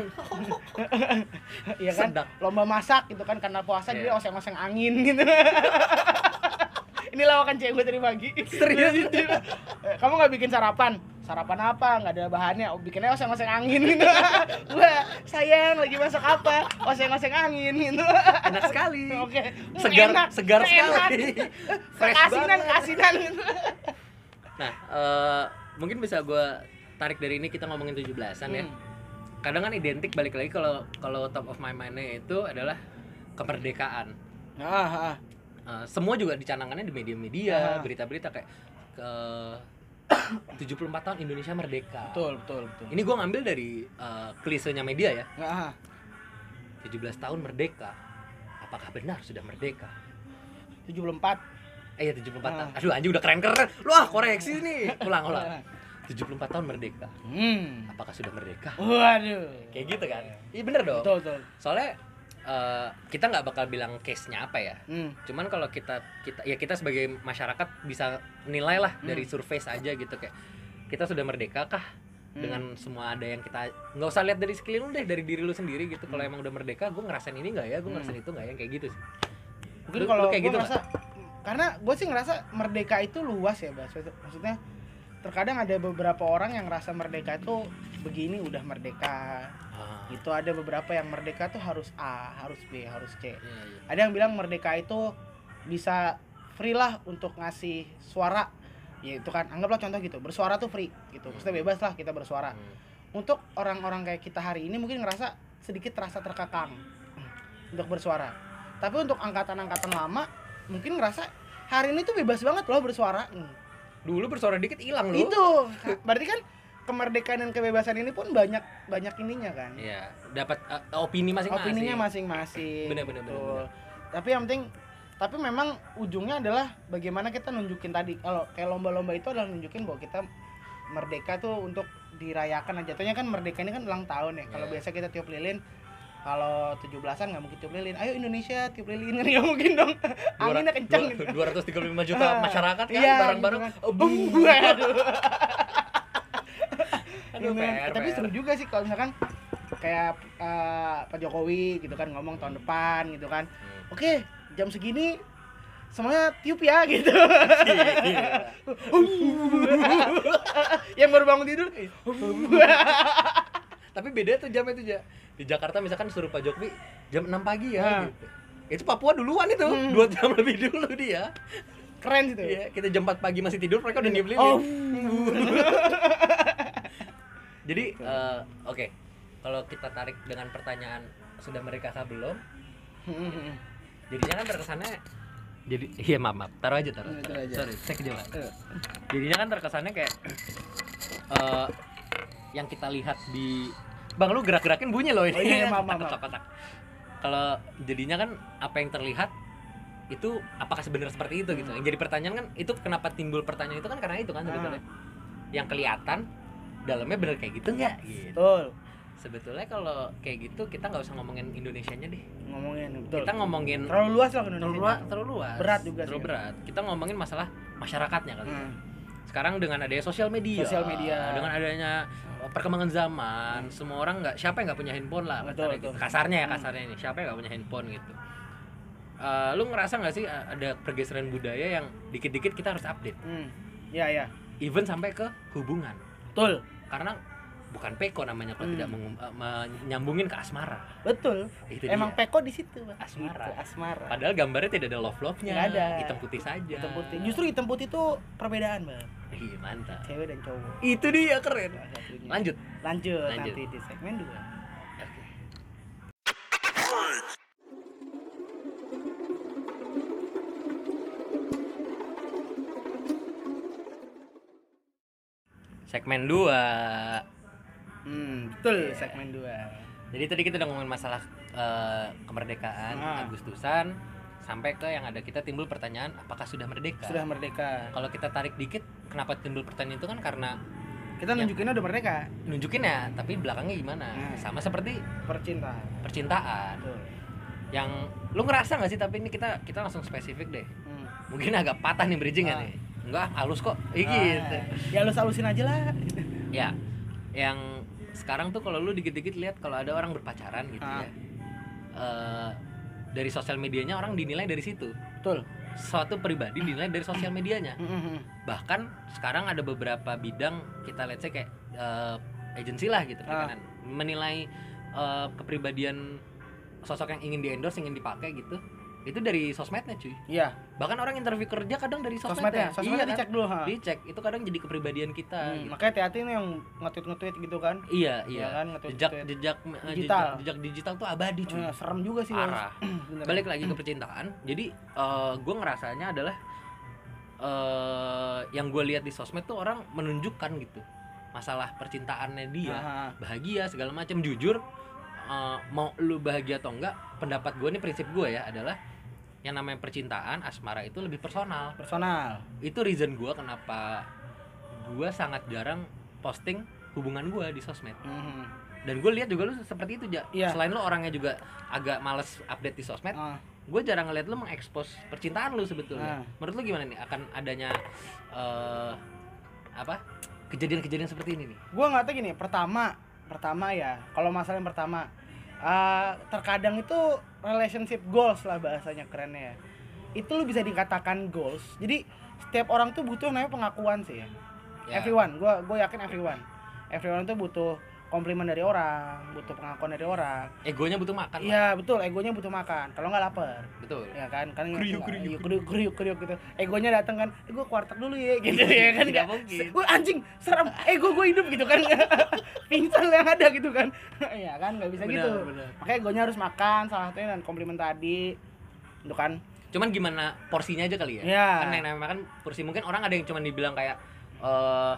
Speaker 2: Iya kan?
Speaker 1: Sedap.
Speaker 2: lomba masak gitu kan karena puasa jadi
Speaker 1: Iya.
Speaker 2: oseng-oseng angin gitu ini lawakan cewek gue tadi pagi
Speaker 1: Serius?
Speaker 2: Kamu nggak bikin sarapan sarapan apa? Nggak ada bahannya. Oh, bikinnya oseng-oseng angin gitu. Wah sayang lagi masak apa? Oseng-oseng angin gitu.
Speaker 1: Enak sekali.
Speaker 2: Oke.
Speaker 1: Segar
Speaker 2: Enak,
Speaker 1: segar
Speaker 2: enak.
Speaker 1: sekali. Fresh
Speaker 2: kasinan
Speaker 1: banget.
Speaker 2: kasinan. Gitu
Speaker 1: nah eh, mungkin bisa gue tarik dari ini kita ngomongin 17-an ya.
Speaker 2: Hmm.
Speaker 1: kadang kan identik balik lagi kalau kalau top of my mind-nya itu adalah kemerdekaan.
Speaker 2: Ah, ah.
Speaker 1: Eh, semua juga dicanangkannya di
Speaker 2: Ah.
Speaker 1: media-media berita-berita kayak ke 74 tahun Indonesia merdeka.
Speaker 2: Betul betul betul.
Speaker 1: Ini gue ngambil dari eh, klisenya media ya.
Speaker 2: Ah.
Speaker 1: 17 tahun merdeka. Apakah benar sudah merdeka?
Speaker 2: 74
Speaker 1: eh ya 74 tahun.
Speaker 2: Ah.
Speaker 1: aduh anjing udah keren-keren lu ah koreksi nih. Ulang ulang. 74 tahun merdeka.
Speaker 2: Hmm.
Speaker 1: Apakah sudah merdeka?
Speaker 2: Waduh.
Speaker 1: Kayak gitu kan? Iya bener dong.
Speaker 2: Betul betul.
Speaker 1: Soalnya eh, kita nggak bakal bilang case nya apa ya
Speaker 2: hmm.
Speaker 1: cuman kalau kita kita ya kita sebagai masyarakat bisa nilai lah
Speaker 2: Hmm.
Speaker 1: dari survei saja gitu kayak kita sudah merdeka kah
Speaker 2: Hmm.
Speaker 1: dengan semua ada yang kita nggak usah lihat dari sekeliling deh dari diri lu sendiri gitu kalau
Speaker 2: Hmm.
Speaker 1: emang udah merdeka gue ngerasain ini nggak ya gue
Speaker 2: Hmm.
Speaker 1: ngerasain itu nggak ya kayak gitu sih
Speaker 2: mungkin kalau
Speaker 1: kayak gitu
Speaker 2: ngerasa karena gue sih ngerasa merdeka itu luas ya bas maksudnya terkadang ada beberapa orang yang ngerasa merdeka itu begini udah merdeka itu ada beberapa yang merdeka tuh harus A harus B harus C
Speaker 1: iya, iya.
Speaker 2: ada yang bilang merdeka itu bisa free lah untuk ngasih suara ya itu kan anggaplah contoh gitu bersuara tuh free gitu maksudnya bebas lah kita bersuara
Speaker 1: Hmm.
Speaker 2: untuk orang-orang kayak kita hari ini mungkin ngerasa sedikit terasa terkekang untuk bersuara. Tapi untuk angkatan-angkatan lama mungkin ngerasa hari ini tuh bebas banget loh bersuara. Hmm.
Speaker 1: dulu bersuara dikit hilang lu
Speaker 2: Itu berarti kan kemerdekaan dan kebebasan ini pun banyak banyak ininya kan.
Speaker 1: Iya, dapat eh, opini masing-masing.
Speaker 2: Opininya masing-masing.
Speaker 1: Bener, bener, bener,
Speaker 2: Betul. Tapi yang penting tapi memang ujungnya adalah bagaimana kita nunjukin tadi kalau kayak lomba-lomba itu adalah nunjukin bahwa kita merdeka tuh untuk dirayakan aja. Jatuhnya kan merdeka ini kan ulang tahun ya. Kalau
Speaker 1: Iya.
Speaker 2: biasa kita tiup lilin kalau 17-an nggak mungkin tiup lilin. Ayo Indonesia tiup lilin nggak mungkin dong. Anginnya kencang gitu.
Speaker 1: 235 juta
Speaker 2: Ah,
Speaker 1: masyarakat kan
Speaker 2: iya,
Speaker 1: bareng-bareng.
Speaker 2: gitu kan.
Speaker 1: Oh. Aduh,
Speaker 2: Iya.
Speaker 1: PR,
Speaker 2: tapi
Speaker 1: PR.
Speaker 2: seru juga sih kalau misalkan kayak eh, Pak Jokowi gitu kan ngomong tahun depan gitu kan.
Speaker 1: Hmm.
Speaker 2: Oke, jam segini semuanya tiup ya gitu.
Speaker 1: Iya.
Speaker 2: Yang baru bangun tidur.
Speaker 1: Tapi beda tuh jam itu ja. Di Jakarta misalkan suruh Pak Jokowi jam 6 pagi ya
Speaker 2: Nah.
Speaker 1: gitu. Itu Papua duluan itu,
Speaker 2: Hmm.
Speaker 1: dua jam lebih dulu dia.
Speaker 2: Keren gitu.
Speaker 1: Iya, kita jam 4 pagi masih tidur, mereka udah niup lilin.
Speaker 2: Oh.
Speaker 1: Jadi eh, oke, kalau kita tarik dengan pertanyaan sudah mereka kah belum? Jadinya kan terkesannya jadi iya maaf, maaf. taruh aja taruh.
Speaker 2: Taruh aja.
Speaker 1: Sorry, saya kejauhan. Jadinya kan terkesannya kayak eh yang kita lihat di Bang lu gerak-gerakin bunyi loh ini.
Speaker 2: Oh, iya, maaf, maaf, maaf.
Speaker 1: Kotak-kotak. Kalau jadinya kan apa yang terlihat itu apakah sebenarnya seperti itu gitu.
Speaker 2: Hmm.
Speaker 1: Yang jadi pertanyaan kan itu kenapa timbul pertanyaan itu kan karena itu kan sebetulnya. Yang kelihatan dalamnya bener kayak gitu nggak gitu.
Speaker 2: Betul.
Speaker 1: Sebetulnya kalau kayak gitu kita nggak usah ngomongin Indonesianya deh.
Speaker 2: Ngomongin betul.
Speaker 1: Kita ngomongin
Speaker 2: terlalu luas lah
Speaker 1: terlalu
Speaker 2: Indonesia.
Speaker 1: luas, terlalu luas.
Speaker 2: Berat juga sih.
Speaker 1: Terlalu berat. Kita ngomongin masalah masyarakatnya kali. ya.
Speaker 2: Hmm.
Speaker 1: Sekarang dengan adanya sosial media,
Speaker 2: Sosial media.
Speaker 1: dengan adanya uh, perkembangan zaman, semua orang nggak siapa yang nggak punya handphone lah,
Speaker 2: Betul,
Speaker 1: kasarnya gitu.
Speaker 2: betul.
Speaker 1: kasarnya ya
Speaker 2: Hmm.
Speaker 1: kasarnya ini, siapa yang nggak punya handphone gitu. Uh, lu ngerasa nggak sih uh, ada pergeseran budaya yang dikit-dikit kita harus update,
Speaker 2: Hmm. Ya ya.
Speaker 1: even sampai ke hubungan,
Speaker 2: Betul.
Speaker 1: karena bukan peko namanya kalau
Speaker 2: Hmm.
Speaker 1: tidak mengum- uh, menyambungin ke asmara.
Speaker 2: Betul.
Speaker 1: Itu
Speaker 2: Emang
Speaker 1: dia.
Speaker 2: peko di situ, Bang.
Speaker 1: Asmara.
Speaker 2: Gitu, asmara.
Speaker 1: Padahal gambarnya tidak ada love love nya,
Speaker 2: Nggak ada.
Speaker 1: hitam putih saja.
Speaker 2: Hitam putih. Justru hitam putih itu perbedaan, Bang.
Speaker 1: Ih, mantap.
Speaker 2: Cewek dan cowok.
Speaker 1: Itu dia keren. Lanjut.
Speaker 2: Lanjut,
Speaker 1: Lanjut.
Speaker 2: nanti di segmen 2.
Speaker 1: Segmen 2.
Speaker 2: Hmm, betul
Speaker 1: Iya.
Speaker 2: segmen 2.
Speaker 1: Jadi tadi kita udah ngomongin masalah eh, kemerdekaan
Speaker 2: Ah.
Speaker 1: Agustusan sampai ke yang ada kita timbul pertanyaan apakah sudah merdeka?
Speaker 2: Sudah merdeka.
Speaker 1: Kalau kita tarik dikit, kenapa timbul pertanyaan itu kan karena
Speaker 2: Kita
Speaker 1: Ya.
Speaker 2: nunjukinnya udah merdeka.
Speaker 1: nunjukin ya, tapi belakangnya gimana?
Speaker 2: Hmm.
Speaker 1: Sama seperti
Speaker 2: Percintaan.
Speaker 1: percintaan.
Speaker 2: Betul.
Speaker 1: Yang lu ngerasa nggak sih? Tapi ini kita kita langsung spesifik deh.
Speaker 2: Hmm.
Speaker 1: Mungkin agak patah nih bridgingnya
Speaker 2: Ah.
Speaker 1: nih. Enggak, halus kok. Eh, gitu.
Speaker 2: Ah, ya lu halusin aja lah.
Speaker 1: Ya, yang sekarang tuh kalau lu dikit-dikit lihat kalau ada orang berpacaran gitu
Speaker 2: Ah.
Speaker 1: ya. eh, dari sosial medianya orang dinilai dari situ.
Speaker 2: Betul.
Speaker 1: Suatu pribadi dinilai dari sosial medianya.
Speaker 2: Hmm, hmm, hmm.
Speaker 1: Bahkan sekarang ada beberapa bidang kita lihat kayak eh, agensi lah gitu
Speaker 2: Ah.
Speaker 1: menilai eh, kepribadian sosok yang ingin di endorse ingin dipakai gitu itu dari sosmednya cuy
Speaker 2: Iya,
Speaker 1: bahkan orang interview kerja kadang dari
Speaker 2: sosmednya.
Speaker 1: sosmednya,
Speaker 2: Sosmednya
Speaker 1: Iya kan?
Speaker 2: dicek dulu, ha.
Speaker 1: dicek itu kadang jadi kepribadian kita
Speaker 2: Hmm,
Speaker 1: gitu.
Speaker 2: Makanya hati-hati nih yang nge-tweet-nge-tweet gitu kan.
Speaker 1: iya
Speaker 2: Iya
Speaker 1: iya
Speaker 2: kan, nge-tweet-
Speaker 1: jejak
Speaker 2: nge-tweet.
Speaker 1: jejak eh,
Speaker 2: Digital.
Speaker 1: jejak, jejak digital tuh abadi cuy
Speaker 2: Eh, serem juga sih.
Speaker 1: parah balik lagi ke percintaan jadi gue ngerasanya adalah eh yang gue lihat di sosmed tuh orang menunjukkan gitu masalah percintaannya dia
Speaker 2: Ah,
Speaker 1: bahagia segala macam jujur eh, mau lu bahagia atau enggak pendapat gue nih prinsip gue ya adalah yang namanya percintaan asmara itu lebih personal
Speaker 2: personal.
Speaker 1: itu reason gue kenapa gue sangat jarang posting hubungan gue di sosmed
Speaker 2: Mhm.
Speaker 1: dan gue lihat juga lu seperti itu ja
Speaker 2: Iya.
Speaker 1: selain lu orangnya juga agak males update di sosmed
Speaker 2: Ah,
Speaker 1: gue jarang ngeliat lu mengekspos percintaan lu sebetulnya
Speaker 2: Ah.
Speaker 1: menurut lu gimana nih akan adanya eh apa kejadian-kejadian seperti ini nih
Speaker 2: gua nggak tahu gini. Pertama, pertama ya. Kalau masalah yang pertama, ah, terkadang itu relationship goals lah bahasanya kerennya ya. Itu lu bisa dikatakan goals. Jadi setiap orang tuh butuh namanya pengakuan sih ya.
Speaker 1: Ya.
Speaker 2: Everyone, gua gue yakin everyone. Everyone tuh butuh komplimen dari orang, butuh pengakuan dari orang.
Speaker 1: egonya butuh makan.
Speaker 2: Iya betul, egonya butuh makan. Kalau nggak lapar,
Speaker 1: betul
Speaker 2: ya kan? Kan
Speaker 1: Kriuk,
Speaker 2: nggak-
Speaker 1: kriuk,
Speaker 2: iya, kriuk kriuk kriuk gitu. Egonya datang kan, eh gue kuartek dulu ya, gitu ya kan?
Speaker 1: Tidak
Speaker 2: Nggak-
Speaker 1: mungkin.
Speaker 2: Gue anjing, serem. Ego gue hidup gitu kan? Pingsan yang ada gitu kan? Iya kan, nggak bisa
Speaker 1: Benar,
Speaker 2: gitu.
Speaker 1: benar.
Speaker 2: Makanya egonya harus makan, salah satunya dan komplimen tadi, itu kan?
Speaker 1: cuman gimana porsinya aja kali ya
Speaker 2: Iya.
Speaker 1: kan yang namanya kan porsi mungkin orang ada yang cuman dibilang kayak eh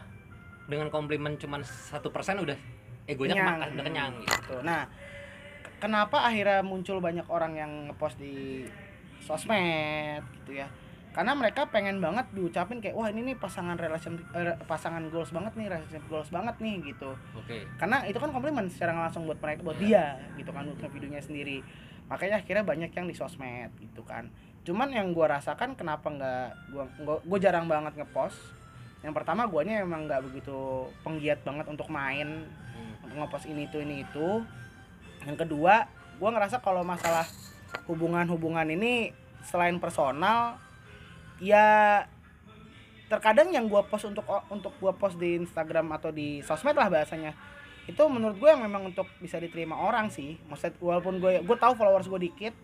Speaker 1: dengan komplimen cuman satu persen udah egonya
Speaker 2: Kenyang.
Speaker 1: kemakan udah kenyang gitu
Speaker 2: Tuh. Nah, kenapa akhirnya muncul banyak orang yang ngepost di sosmed gitu ya? Karena mereka pengen banget diucapin kayak wah ini nih pasangan relation eh, pasangan goals banget nih, relationship goals banget nih gitu.
Speaker 1: oke
Speaker 2: Karena itu kan komplimen secara langsung buat mereka buat dia gitu kan untuk videonya sendiri. Makanya akhirnya banyak yang di sosmed gitu kan. Cuman yang gua rasakan kenapa nggak gua gua, gua jarang banget ngepost. Yang pertama guanya emang nggak begitu penggiat banget untuk main Ngepost ini itu ini itu. Yang kedua gue ngerasa kalau masalah hubungan-hubungan ini selain personal ya terkadang yang gue post untuk untuk gue post di Instagram atau di sosmed lah bahasanya itu menurut gue yang memang untuk bisa diterima orang sih. Maksud walaupun gue gue tahu followers gue dikit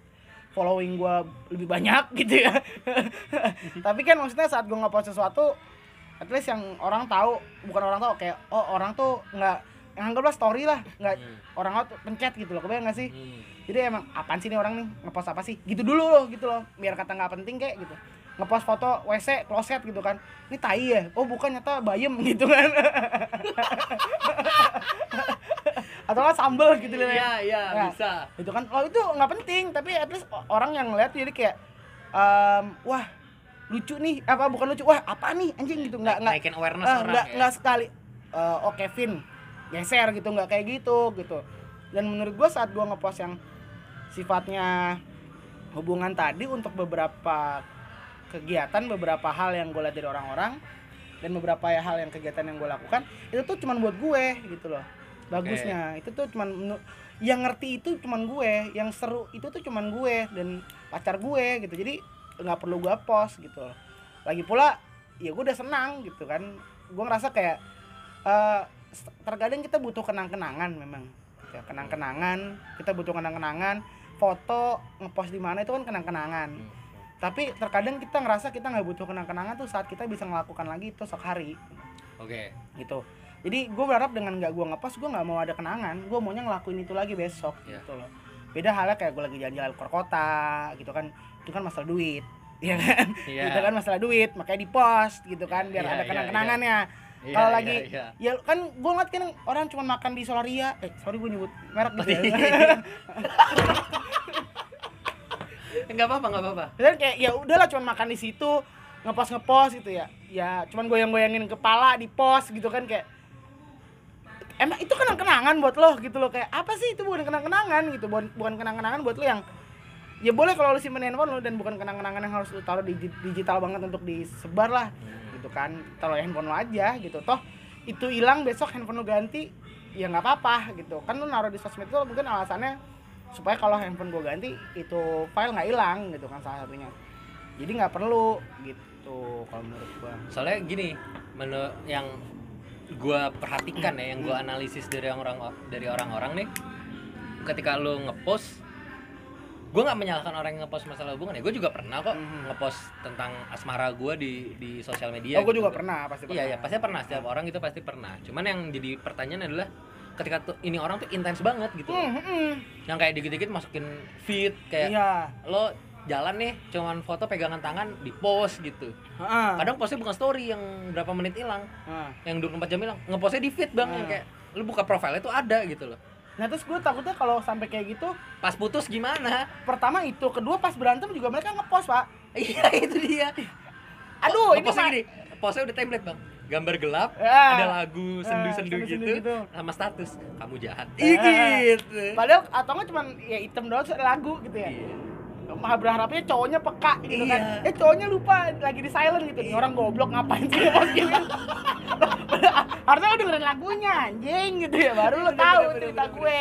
Speaker 2: following gue lebih banyak gitu ya. Tapi kan maksudnya saat gue ngepost sesuatu at least yang orang tahu bukan orang tahu kayak oh orang tuh nggak anggaplah story lah nggak
Speaker 1: Hmm.
Speaker 2: orang tuh pencet gitu loh kebayang gak sih?
Speaker 1: Hmm.
Speaker 2: jadi emang apaan sih nih orang nih? Ngepost apa sih? Gitu dulu loh gitu loh biar kata nggak penting kayak gitu. Ngepost foto WC kloset gitu kan. Ini tai ya? Oh bukan nyata bayem gitu kan. Atau nggak sambel gitu loh.
Speaker 1: Iya iya
Speaker 2: Ya.
Speaker 1: bisa.
Speaker 2: itu kan oh itu nggak penting tapi at least orang yang ngeliat jadi kayak em, wah lucu nih. Apa bukan lucu wah apa nih? Anjing gitu. Nggak nggak
Speaker 1: naikin awareness
Speaker 2: Ah,
Speaker 1: orang
Speaker 2: nggak
Speaker 1: ya.
Speaker 2: nggak sekali eh, oh Kevin geser gitu nggak kayak gitu gitu. Dan menurut gua saat gua ngepost yang sifatnya hubungan tadi untuk beberapa kegiatan beberapa hal yang gue lihat dari orang-orang dan beberapa hal yang kegiatan yang gue lakukan itu tuh cuman buat gue gitu loh. Bagusnya. Itu tuh cuman yang ngerti itu cuman gue yang seru itu tuh cuman gue dan pacar gue gitu. Jadi nggak perlu gue post gitu loh. lagi pula ya gue udah senang gitu kan. Gue ngerasa kayak eh terkadang kita butuh kenang-kenangan memang. Ya, kenang-kenangan kita butuh kenang-kenangan. Foto ngepost di mana itu kan kenang-kenangan.
Speaker 1: Hmm.
Speaker 2: tapi terkadang kita ngerasa kita nggak butuh kenang-kenangan tuh saat kita bisa melakukan lagi itu esok hari.
Speaker 1: Oke.
Speaker 2: Gitu. Jadi gue berharap dengan nggak gue ngepost gue nggak mau ada kenangan. Gue maunya ngelakuin itu lagi besok
Speaker 1: Iya.
Speaker 2: gitu loh. Beda halnya kayak gue lagi jalan-jalan ke kota gitu kan. Itu kan masalah duit ya kan?
Speaker 1: Iya.
Speaker 2: itu kan masalah duit makanya di post gitu kan biar
Speaker 1: Iya,
Speaker 2: ada
Speaker 1: iya,
Speaker 2: kenang-kenangannya
Speaker 1: Iya,
Speaker 2: kalau
Speaker 1: iya,
Speaker 2: lagi
Speaker 1: iya.
Speaker 2: ya kan gue ngeliat kan orang cuma makan di Solaria eh sorry gue nyebut merek gitu
Speaker 1: Iya.
Speaker 2: ya
Speaker 1: Enggak apa-apa, enggak apa-apa.
Speaker 2: dan kayak ya udahlah cuma makan di situ ngepost ngepost gitu ya ya cuman goyang-goyangin kepala di post gitu kan kayak emang itu kenang-kenangan buat lo gitu loh kayak apa sih itu bukan kenang-kenangan gitu bukan bukan kenang-kenangan buat lo yang ya boleh kalau lo simpen handphone lo dan bukan kenang-kenangan yang harus lo taruh di di- digital banget untuk disebar lah gitu kan. Taruh handphone lo aja gitu. Toh itu hilang besok handphone lo ganti ya nggak apa-apa gitu. Kan lo naruh di sosmed itu mungkin alasannya supaya kalau handphone gue ganti itu file nggak hilang gitu kan salah satunya. Jadi nggak perlu gitu kalau menurut gua.
Speaker 1: Soalnya gini, menurut yang gua perhatikan ya, yang gua analisis dari orang dari orang-orang nih, ketika lu ngepost gue nggak menyalahkan orang yang ngepost masalah hubungan ya gue juga pernah kok
Speaker 2: Mhm.
Speaker 1: ngepost tentang asmara gue di di sosial media
Speaker 2: oh gue
Speaker 1: gitu.
Speaker 2: juga pernah pasti pernah
Speaker 1: Iya, iya, pasti pernah. Setiap orang itu pasti pernah. Cuman yang jadi pertanyaan adalah ketika tuh ini orang tuh intens banget gitu.
Speaker 2: Hmm, hmm, hmm.
Speaker 1: Yang kayak dikit-dikit masukin feed kayak
Speaker 2: iya
Speaker 1: lo jalan nih cuman foto pegangan tangan di post gitu.
Speaker 2: Heeh.
Speaker 1: Kadang postnya bukan story yang berapa menit hilang,
Speaker 2: Heeh.
Speaker 1: yang 24 jam hilang. Ngepostnya di feed bang yang
Speaker 2: Hmm.
Speaker 1: kayak lu buka profilnya tuh ada gitu loh.
Speaker 2: Nah terus gue takutnya kalau sampai kayak gitu
Speaker 1: Pas putus gimana?
Speaker 2: pertama itu kedua pas berantem juga mereka ngepost pak
Speaker 1: Iya itu dia.
Speaker 2: aduh ini mah
Speaker 1: gini, postnya udah template bang. Gambar gelap,
Speaker 2: Ya.
Speaker 1: ada lagu sendu-sendu
Speaker 2: sendu-sendu
Speaker 1: gitu,
Speaker 2: gitu.
Speaker 1: sama status kamu jahat.
Speaker 2: Ah.
Speaker 1: Ih gitu.
Speaker 2: padahal atau nggak cuman ya item doang lagu gitu ya
Speaker 1: Iya.
Speaker 2: Maha berharapnya cowoknya peka gitu kan
Speaker 1: Iya.
Speaker 2: eh cowoknya lupa lagi di silent gitu Ini orang goblok ngapain sih gini harusnya lo dengerin lagunya anjing gitu ya baru lo
Speaker 1: Bener,
Speaker 2: tahu
Speaker 1: bener,
Speaker 2: cerita
Speaker 1: bener,
Speaker 2: gue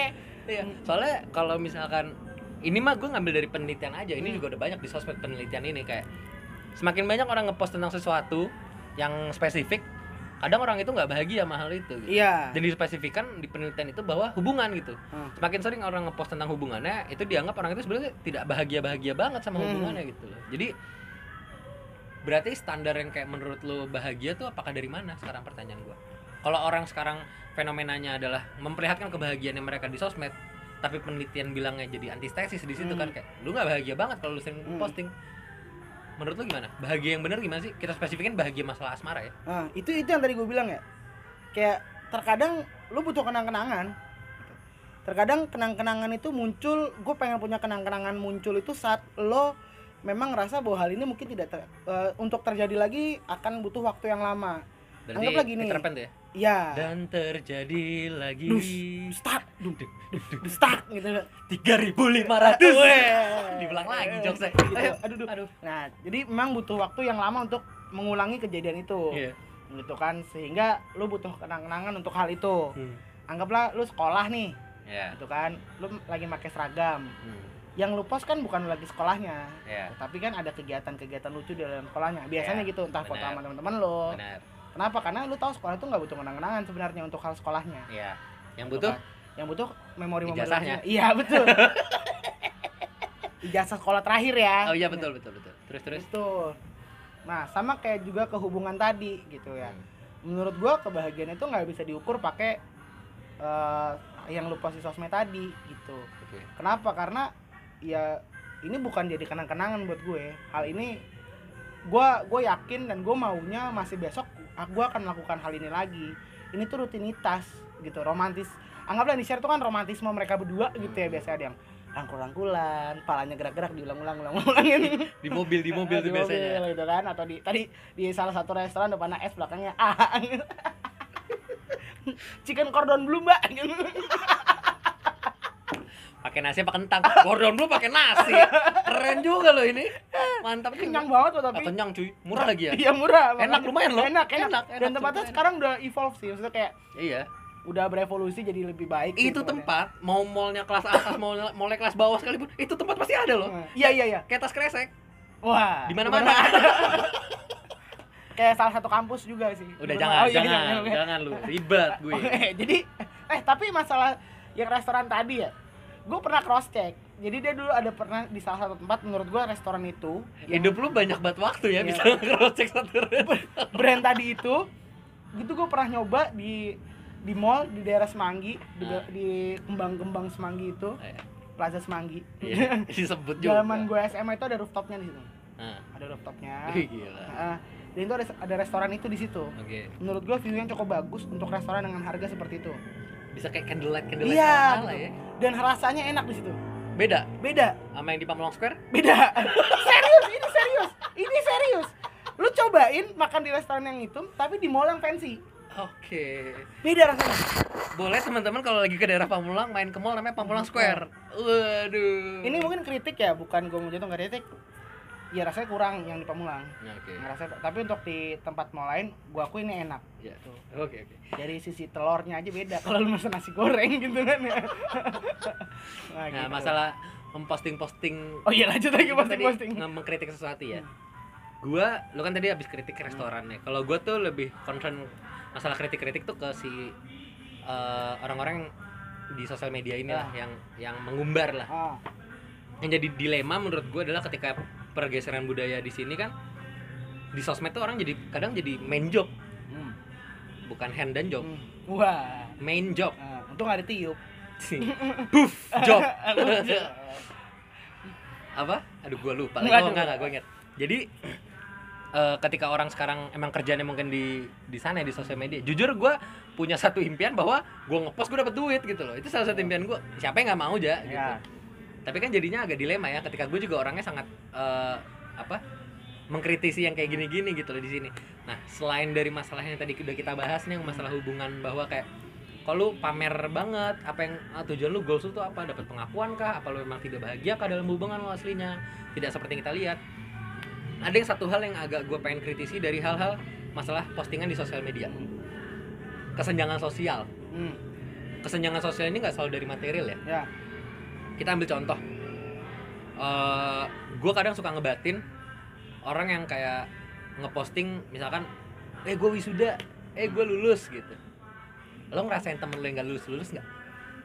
Speaker 1: Iya. Soalnya kalau misalkan ini mah gue ngambil dari penelitian aja. Ini
Speaker 2: Hmm.
Speaker 1: juga udah banyak di sosmed penelitian ini kayak semakin banyak orang ngepost tentang sesuatu yang spesifik, kadang orang itu nggak bahagia sama hal itu. Gitu.
Speaker 2: iya
Speaker 1: Dan dispesifikkan di penelitian itu bahwa hubungan gitu.
Speaker 2: Hmm.
Speaker 1: Semakin sering orang ngepost tentang hubungannya, itu dianggap orang itu sebenarnya tidak bahagia-bahagia banget sama
Speaker 2: Hmm.
Speaker 1: hubungannya gitu loh. Jadi berarti standar yang kayak menurut lo bahagia tuh apakah dari mana sekarang pertanyaan gua kalau orang sekarang fenomenanya adalah memperlihatkan kebahagiaan yang mereka di sosmed tapi penelitian bilangnya jadi antistesis di situ
Speaker 2: Hmm.
Speaker 1: kan kayak lu nggak bahagia banget kalau lu sering
Speaker 2: Hmm.
Speaker 1: posting menurut lu gimana bahagia yang benar gimana sih kita spesifikin bahagia masalah asmara ya
Speaker 2: Nah, itu itu yang tadi gue bilang ya. Kayak terkadang lu butuh kenang-kenangan. Terkadang kenang-kenangan itu muncul, gue pengen punya kenang-kenangan muncul itu saat lo memang ngerasa bahwa hal ini mungkin tidak ter- eh, untuk terjadi lagi akan butuh waktu yang lama.
Speaker 1: berarti
Speaker 2: Anggaplah gini.
Speaker 1: Peter Pan tuh ya
Speaker 2: Ya.
Speaker 1: dan terjadi lagi
Speaker 2: Start, dum, dum, dum, start gitu.
Speaker 1: 3500
Speaker 2: Weh.
Speaker 1: diulang lagi jokesnya
Speaker 2: Gitu. Aduh, aduh.
Speaker 1: aduh
Speaker 2: Nah, jadi memang butuh waktu yang lama untuk mengulangi kejadian itu.
Speaker 1: iya
Speaker 2: Gitu kan, sehingga lu butuh kenang-kenangan untuk hal itu.
Speaker 1: Hmm.
Speaker 2: Anggaplah lu sekolah nih,
Speaker 1: ya
Speaker 2: gitu kan lu lagi pakai seragam
Speaker 1: Hmm.
Speaker 2: yang lu post kan bukan lagi sekolahnya
Speaker 1: ya
Speaker 2: tapi kan ada kegiatan-kegiatan lucu di dalam sekolahnya biasanya
Speaker 1: Ya,
Speaker 2: gitu entah foto
Speaker 1: benar.
Speaker 2: sama teman-teman lo
Speaker 1: benar
Speaker 2: kenapa karena lu tahu sekolah itu nggak butuh kenang-kenangan sebenarnya untuk hal sekolahnya
Speaker 1: ya yang
Speaker 2: Gitu
Speaker 1: butuh
Speaker 2: kan. yang butuh memori-memori
Speaker 1: Ijazahnya.
Speaker 2: lucunya. iya betul ijazah sekolah terakhir ya
Speaker 1: oh iya betul betul betul terus terus
Speaker 2: betul nah sama kayak juga ke hubungan tadi gitu ya
Speaker 1: Hmm.
Speaker 2: menurut gua kebahagiaan itu nggak bisa diukur pakai eh, yang lu post di sosmed tadi gitu
Speaker 1: Oke.
Speaker 2: Kenapa? Karena ya ini bukan jadi kenang-kenangan buat gue. Hal ini gue gue yakin dan gue maunya masih besok gue akan melakukan hal ini lagi. Ini tuh rutinitas gitu, romantis. Anggaplah di share tuh kan romantisme mereka berdua gitu ya biasanya ada yang rangkul-rangkulan, palanya gerak-gerak diulang-ulang ulang-ulangin
Speaker 1: di mobil di mobil tuh biasanya.
Speaker 2: gitu kan? Atau di tadi di salah satu restoran depannya S belakangnya A. Chicken cordon bleu mbak
Speaker 1: pakai nasi apa kentang? Gordon dulu pakai nasi. Keren juga loh ini. Mantap juga.
Speaker 2: kenyang banget loh
Speaker 1: Ah,
Speaker 2: tapi.
Speaker 1: Kenyang cuy. Murah lagi ya?
Speaker 2: Iya murah.
Speaker 1: Enak, lumayan loh.
Speaker 2: enak enak,
Speaker 1: Enak,
Speaker 2: dan
Speaker 1: enak,
Speaker 2: tempatnya
Speaker 1: enak.
Speaker 2: sekarang udah evolve sih. Maksudnya kayak
Speaker 1: iya.
Speaker 2: udah berevolusi jadi lebih baik sih
Speaker 1: itu
Speaker 2: tempatnya.
Speaker 1: tempat mau mallnya kelas atas mau mallnya kelas bawah sekalipun itu tempat pasti ada loh.
Speaker 2: Nah, iya iya iya.
Speaker 1: Kayak tas kresek.
Speaker 2: Wah.
Speaker 1: Di mana mana
Speaker 2: kayak salah satu kampus juga sih.
Speaker 1: Udah
Speaker 2: Di
Speaker 1: jangan
Speaker 2: oh, iya,
Speaker 1: jangan.
Speaker 2: oke.
Speaker 1: jangan lu. Ribet gue.
Speaker 2: Oke, jadi eh tapi masalah yang restoran tadi ya gue pernah cross check. Jadi dia dulu ada pernah di salah satu tempat menurut gue restoran itu. Yang
Speaker 1: hidup lu banyak banget waktu ya
Speaker 2: Iya.
Speaker 1: bisa cross check satu
Speaker 2: brand tadi itu gitu gue pernah nyoba di di mall di daerah Semanggi di,
Speaker 1: Ah.
Speaker 2: di kembang-kembang Semanggi itu
Speaker 1: Iya.
Speaker 2: Plaza Semanggi.
Speaker 1: Disebut juga.
Speaker 2: Zaman gue SMA itu ada rooftopnya di situ.
Speaker 1: Nah.
Speaker 2: ada rooftopnya.
Speaker 1: Gila.
Speaker 2: Nah, dan itu ada ada restoran itu di situ.
Speaker 1: Oke.
Speaker 2: Menurut gue view yang cukup bagus untuk restoran dengan harga seperti itu
Speaker 1: bisa kayak candlelight candlelight
Speaker 2: Iya, gitu.
Speaker 1: ya.
Speaker 2: Dan rasanya enak di situ.
Speaker 1: Beda?
Speaker 2: Beda.
Speaker 1: Sama yang di Pamulang Square?
Speaker 2: Beda. Serius ini serius. Ini serius. Lu cobain makan di restoran yang itu tapi di mall yang fancy.
Speaker 1: Oke.
Speaker 2: Beda rasanya.
Speaker 1: Boleh teman-teman kalau lagi ke daerah Pamulang main ke mall namanya Pamulang Square. Waduh.
Speaker 2: Ini mungkin kritik ya bukan gue mau jatuh kritik ya rasanya kurang yang di Pamulang.
Speaker 1: Ya, oke.
Speaker 2: Ngerasa tapi untuk di tempat mall lain gua aku ini enak.
Speaker 1: Ya
Speaker 2: Tuh.
Speaker 1: oke oke.
Speaker 2: Dari sisi telurnya aja beda kalau lu pesan nasi goreng gitu kan ya.
Speaker 1: Nah
Speaker 2: gitu.
Speaker 1: masalah memposting-posting
Speaker 2: oh iya lanjut lagi
Speaker 1: Itu
Speaker 2: posting
Speaker 1: tadi
Speaker 2: posting
Speaker 1: nge- mengkritik sesuatu ya.
Speaker 2: Hmm.
Speaker 1: gua lu kan tadi habis kritik restoran ya. Kalau gua tuh lebih concern masalah kritik-kritik tuh ke si eh, orang-orang di sosial media ini lah yang yang mengumbar lah.
Speaker 2: Ah.
Speaker 1: Yang jadi dilema menurut gua adalah ketika pergeseran budaya di sini kan di sosmed tuh orang jadi kadang jadi main job.
Speaker 2: Hmm.
Speaker 1: bukan hand dan job.
Speaker 2: Hmm. wah.
Speaker 1: Main job.
Speaker 2: Ah, untung nggak ditiup.
Speaker 1: Puff, job. Apa? Aduh gua lupa lagi.
Speaker 2: Nggak,
Speaker 1: oh
Speaker 2: aduh.
Speaker 1: enggak enggak gua inget jadi eh, ketika orang sekarang emang kerjanya mungkin di di sana di sosial media jujur gua punya satu impian bahwa gua ngepost gua dapet duit gitu loh. Itu salah satu impian gua. Siapa yang nggak mau aja gitu.
Speaker 2: Ya
Speaker 1: tapi kan jadinya agak dilema ya ketika gue juga orangnya sangat eh, apa mengkritisi yang kayak gini-gini gitu loh di sini. Nah selain dari masalah yang tadi udah kita bahas nih masalah hubungan bahwa kayak kalau lu pamer banget apa yang ah, tujuan lu goals lu tuh apa? Dapat pengakuan kah? Apa lu memang tidak bahagia kah dalam hubungan lu aslinya? Tidak seperti yang kita lihat. Ada yang satu hal yang agak gue pengen kritisi dari hal-hal masalah postingan di sosial media. Kesenjangan sosial.
Speaker 2: Hmm.
Speaker 1: kesenjangan sosial ini nggak selalu dari material ya?
Speaker 2: Ya
Speaker 1: kita ambil contoh. Eh gue kadang suka ngebatin orang yang kayak ngeposting misalkan eh gue wisuda eh gue lulus gitu. Lo ngerasain temen lo yang gak lulus lulus nggak?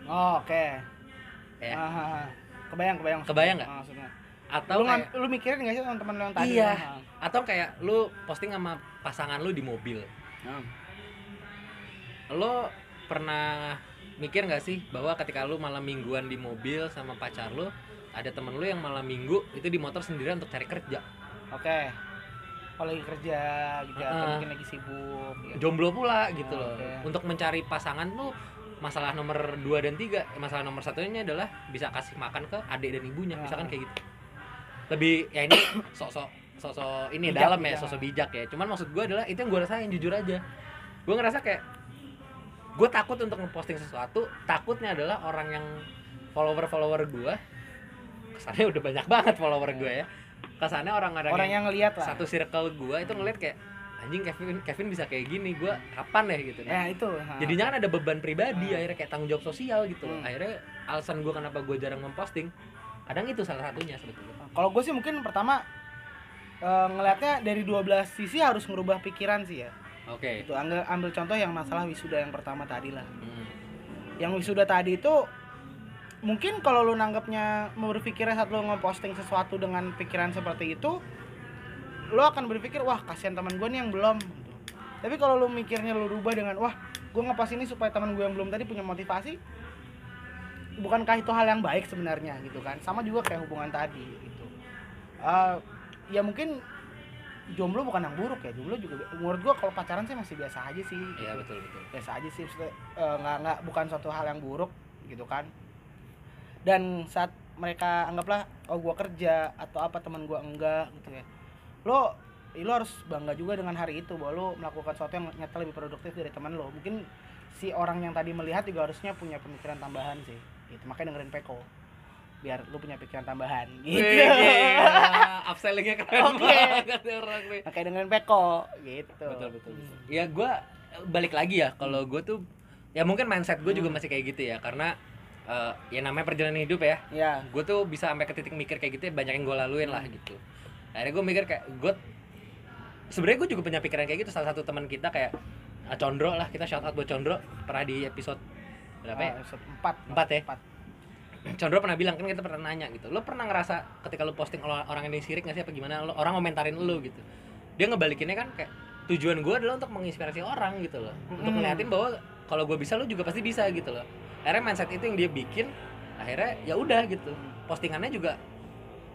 Speaker 2: Oh, oke.
Speaker 1: Ya.
Speaker 2: Ah, ah, ah. kebayang kebayang
Speaker 1: Kebayang nggak?
Speaker 2: Ah, maksudnya.
Speaker 1: Atau
Speaker 2: lu,
Speaker 1: kayak,
Speaker 2: lu mikirin nggak sih teman-teman lu yang tadi?
Speaker 1: Iya. Atau kayak lu posting sama pasangan lu di mobil.
Speaker 2: Ah.
Speaker 1: lo pernah mikir nggak sih bahwa ketika lu malam mingguan di mobil sama pacar lu ada temen lu yang malam minggu itu di motor sendirian untuk cari kerja
Speaker 2: oke kalau lagi kerja gitu
Speaker 1: Ah.
Speaker 2: mungkin lagi sibuk gitu.
Speaker 1: jomblo pula gitu loh
Speaker 2: Oke.
Speaker 1: untuk mencari pasangan tuh masalah nomor 2 dan 3 masalah nomor satunya adalah bisa kasih makan ke adik dan ibunya misalkan kayak gitu lebih ya ini sosok sosok ini
Speaker 2: Bijak,
Speaker 1: dalam ya
Speaker 2: bijak.
Speaker 1: sosok bijak ya cuman maksud gue adalah itu yang gue rasain jujur aja gue ngerasa kayak gue takut untuk ngeposting sesuatu takutnya adalah orang yang follower follower gue kesannya udah banyak banget follower gue ya. Kesannya orang-orang
Speaker 2: orang
Speaker 1: yang
Speaker 2: yang lah.
Speaker 1: satu circle gue itu ngeliat kayak anjing Kevin Kevin bisa kayak gini gue kapan ya? Gitu.
Speaker 2: Ya itu ah.
Speaker 1: jadinya kan ada beban pribadi
Speaker 2: Hmm.
Speaker 1: akhirnya kayak tanggung jawab sosial gitu
Speaker 2: Hmm.
Speaker 1: akhirnya alasan gue kenapa gue jarang memposting kadang itu salah satunya sebetulnya.
Speaker 2: Kalau gue sih mungkin pertama eh, ngelihatnya dari 12 sisi harus ngerubah pikiran sih ya
Speaker 1: oke.
Speaker 2: Itu ambil, ambil contoh yang masalah wisuda yang pertama tadi lah.
Speaker 1: Hmm.
Speaker 2: yang wisuda tadi itu mungkin kalau lu nanggapnya mau berpikirnya saat lu ngeposting sesuatu dengan pikiran seperti itu lu akan berpikir wah kasihan teman gue nih yang belum. Tapi kalau lu mikirnya lu rubah dengan wah gue ngepost ini supaya teman gue yang belum tadi punya motivasi bukankah itu hal yang baik sebenarnya gitu kan? Sama juga kayak hubungan tadi gitu. Eh, ya mungkin jomblo bukan yang buruk ya jomblo juga menurut gua kalau pacaran sih masih biasa aja sih
Speaker 1: iya
Speaker 2: gitu.
Speaker 1: betul betul.
Speaker 2: Biasa aja sih eh, nggak nggak bukan suatu hal yang buruk gitu kan. Dan saat mereka anggaplah oh gua kerja atau apa teman gua enggak gitu ya. Lo lo harus bangga juga dengan hari itu bahwa lo melakukan sesuatu yang nyata lebih produktif dari teman lo. Mungkin si orang yang tadi melihat juga harusnya punya pemikiran tambahan sih gitu. Makanya dengerin Peko biar lu punya pikiran tambahan gitu.
Speaker 1: Yeah, upsellingnya keren
Speaker 2: okay.
Speaker 1: banget ya orang nih.
Speaker 2: Pakai dengan peko gitu.
Speaker 1: Betul betul. betul. Hmm. Ya gue balik lagi ya kalau gue tuh ya mungkin mindset gue
Speaker 2: hmm.
Speaker 1: juga masih kayak gitu ya karena uh, ya namanya perjalanan hidup ya.
Speaker 2: Iya. Yeah.
Speaker 1: Gue tuh bisa sampai ke titik mikir kayak gitu ya, banyak yang gue laluin lah hmm. gitu. Akhirnya gue mikir kayak gue sebenarnya gue juga punya pikiran kayak gitu salah satu teman kita kayak Condro lah kita shout out buat Condro pernah di episode berapa ya?
Speaker 2: Eh, episode 4.
Speaker 1: 4 ya?
Speaker 2: 4
Speaker 1: Chandra pernah bilang kan kita pernah nanya gitu lo pernah ngerasa ketika lo posting orang yang disirik nggak sih? Apa gimana? Lo orang komentarin lo gitu. Dia ngebalikinnya kan kayak tujuan gue adalah untuk menginspirasi orang gitu loh. Untuk
Speaker 2: hmm.
Speaker 1: ngeliatin bahwa kalau gue bisa lo juga pasti bisa gitu loh. Akhirnya mindset itu yang dia bikin akhirnya ya udah gitu. Postingannya juga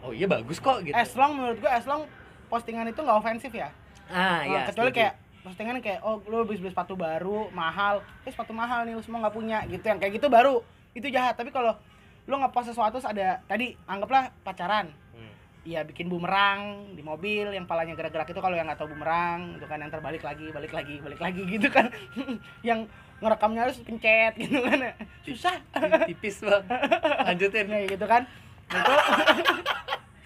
Speaker 1: oh iya bagus kok gitu.
Speaker 2: As long menurut gue as long postingan itu nggak ofensif ya.
Speaker 1: Ah
Speaker 2: nah,
Speaker 1: iya
Speaker 2: kecuali
Speaker 1: setuju.
Speaker 2: kayak postingan kayak oh lo beli beli sepatu baru mahal. Eh sepatu mahal nih lo semua nggak punya gitu. Yang kayak gitu baru itu jahat. Tapi kalau lu ngepost sesuatu ada tadi anggaplah pacaran.
Speaker 1: Hmm.
Speaker 2: Iya bikin bumerang di mobil yang palanya gerak-gerak itu kalau yang nggak tahu bumerang itu kan yang terbalik lagi balik lagi balik lagi gitu kan. Yang ngerekamnya harus pencet gitu kan. Susah.
Speaker 1: Tipis bang lanjutin.
Speaker 2: Ya gitu kan. Itu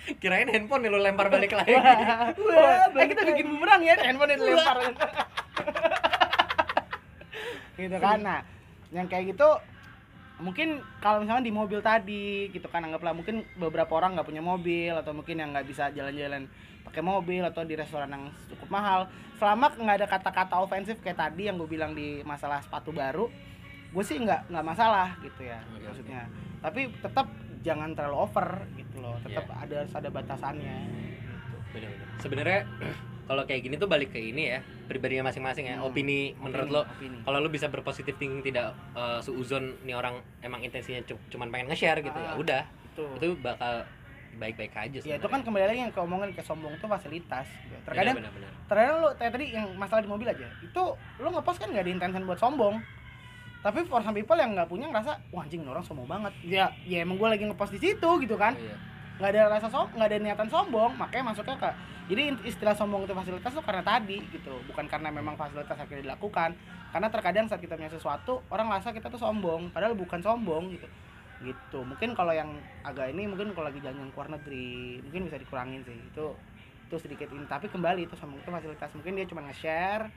Speaker 1: kirain handphone nih lu lempar balik lagi.
Speaker 2: Wah, eh kita bikin bumerang ya handphone dilempar. Gitu kan. Nah yang kayak gitu mungkin kalau misalnya di mobil tadi gitu kan anggaplah mungkin beberapa orang nggak punya mobil atau mungkin yang nggak bisa jalan-jalan pakai mobil atau di restoran yang cukup mahal selama nggak ada kata-kata ofensif kayak tadi yang gue bilang di masalah sepatu baru gue sih nggak nggak masalah gitu ya
Speaker 1: Oke,
Speaker 2: maksudnya tapi tetap jangan terlalu over gitu loh tetap
Speaker 1: Iya.
Speaker 2: ada harus ada batasannya gitu.
Speaker 1: Sebenarnya kalau kayak gini tuh balik ke ini ya pribadinya masing-masing ya
Speaker 2: Hmm.
Speaker 1: opini menurut
Speaker 2: Opini,
Speaker 1: lo. kalau lu bisa berpositif thinking tidak uh, suuzon nih orang emang intensinya cu- cuman pengen nge-share gitu ya
Speaker 2: Ah,
Speaker 1: udah.
Speaker 2: itu
Speaker 1: itu bakal baik-baik aja
Speaker 2: ya itu kan kembali lagi yang keomongan ke sombong itu fasilitas gitu. terkadang
Speaker 1: benar-benar
Speaker 2: terkadang lu kayak tadi yang masalah di mobil aja itu lu ngepost kan nggak ada intention buat sombong. Tapi for some people yang nggak punya ngerasa wah anjing orang sombong banget. Ya ya emang gue lagi ngepost di situ gitu kan.
Speaker 1: Iya.
Speaker 2: Nggak ada rasa som nggak ada niatan sombong makanya masuknya ke jadi istilah sombong itu fasilitas tuh karena tadi gitu. Bukan karena memang fasilitas akhirnya dilakukan karena terkadang saat kita punya sesuatu orang rasa kita tuh sombong padahal bukan sombong gitu. Gitu. Mungkin kalau yang agak ini mungkin kalau lagi jalan ke luar negeri mungkin bisa dikurangin sih. Itu itu sedikit ini. Tapi kembali itu sombong itu fasilitas. Mungkin dia cuma nge-share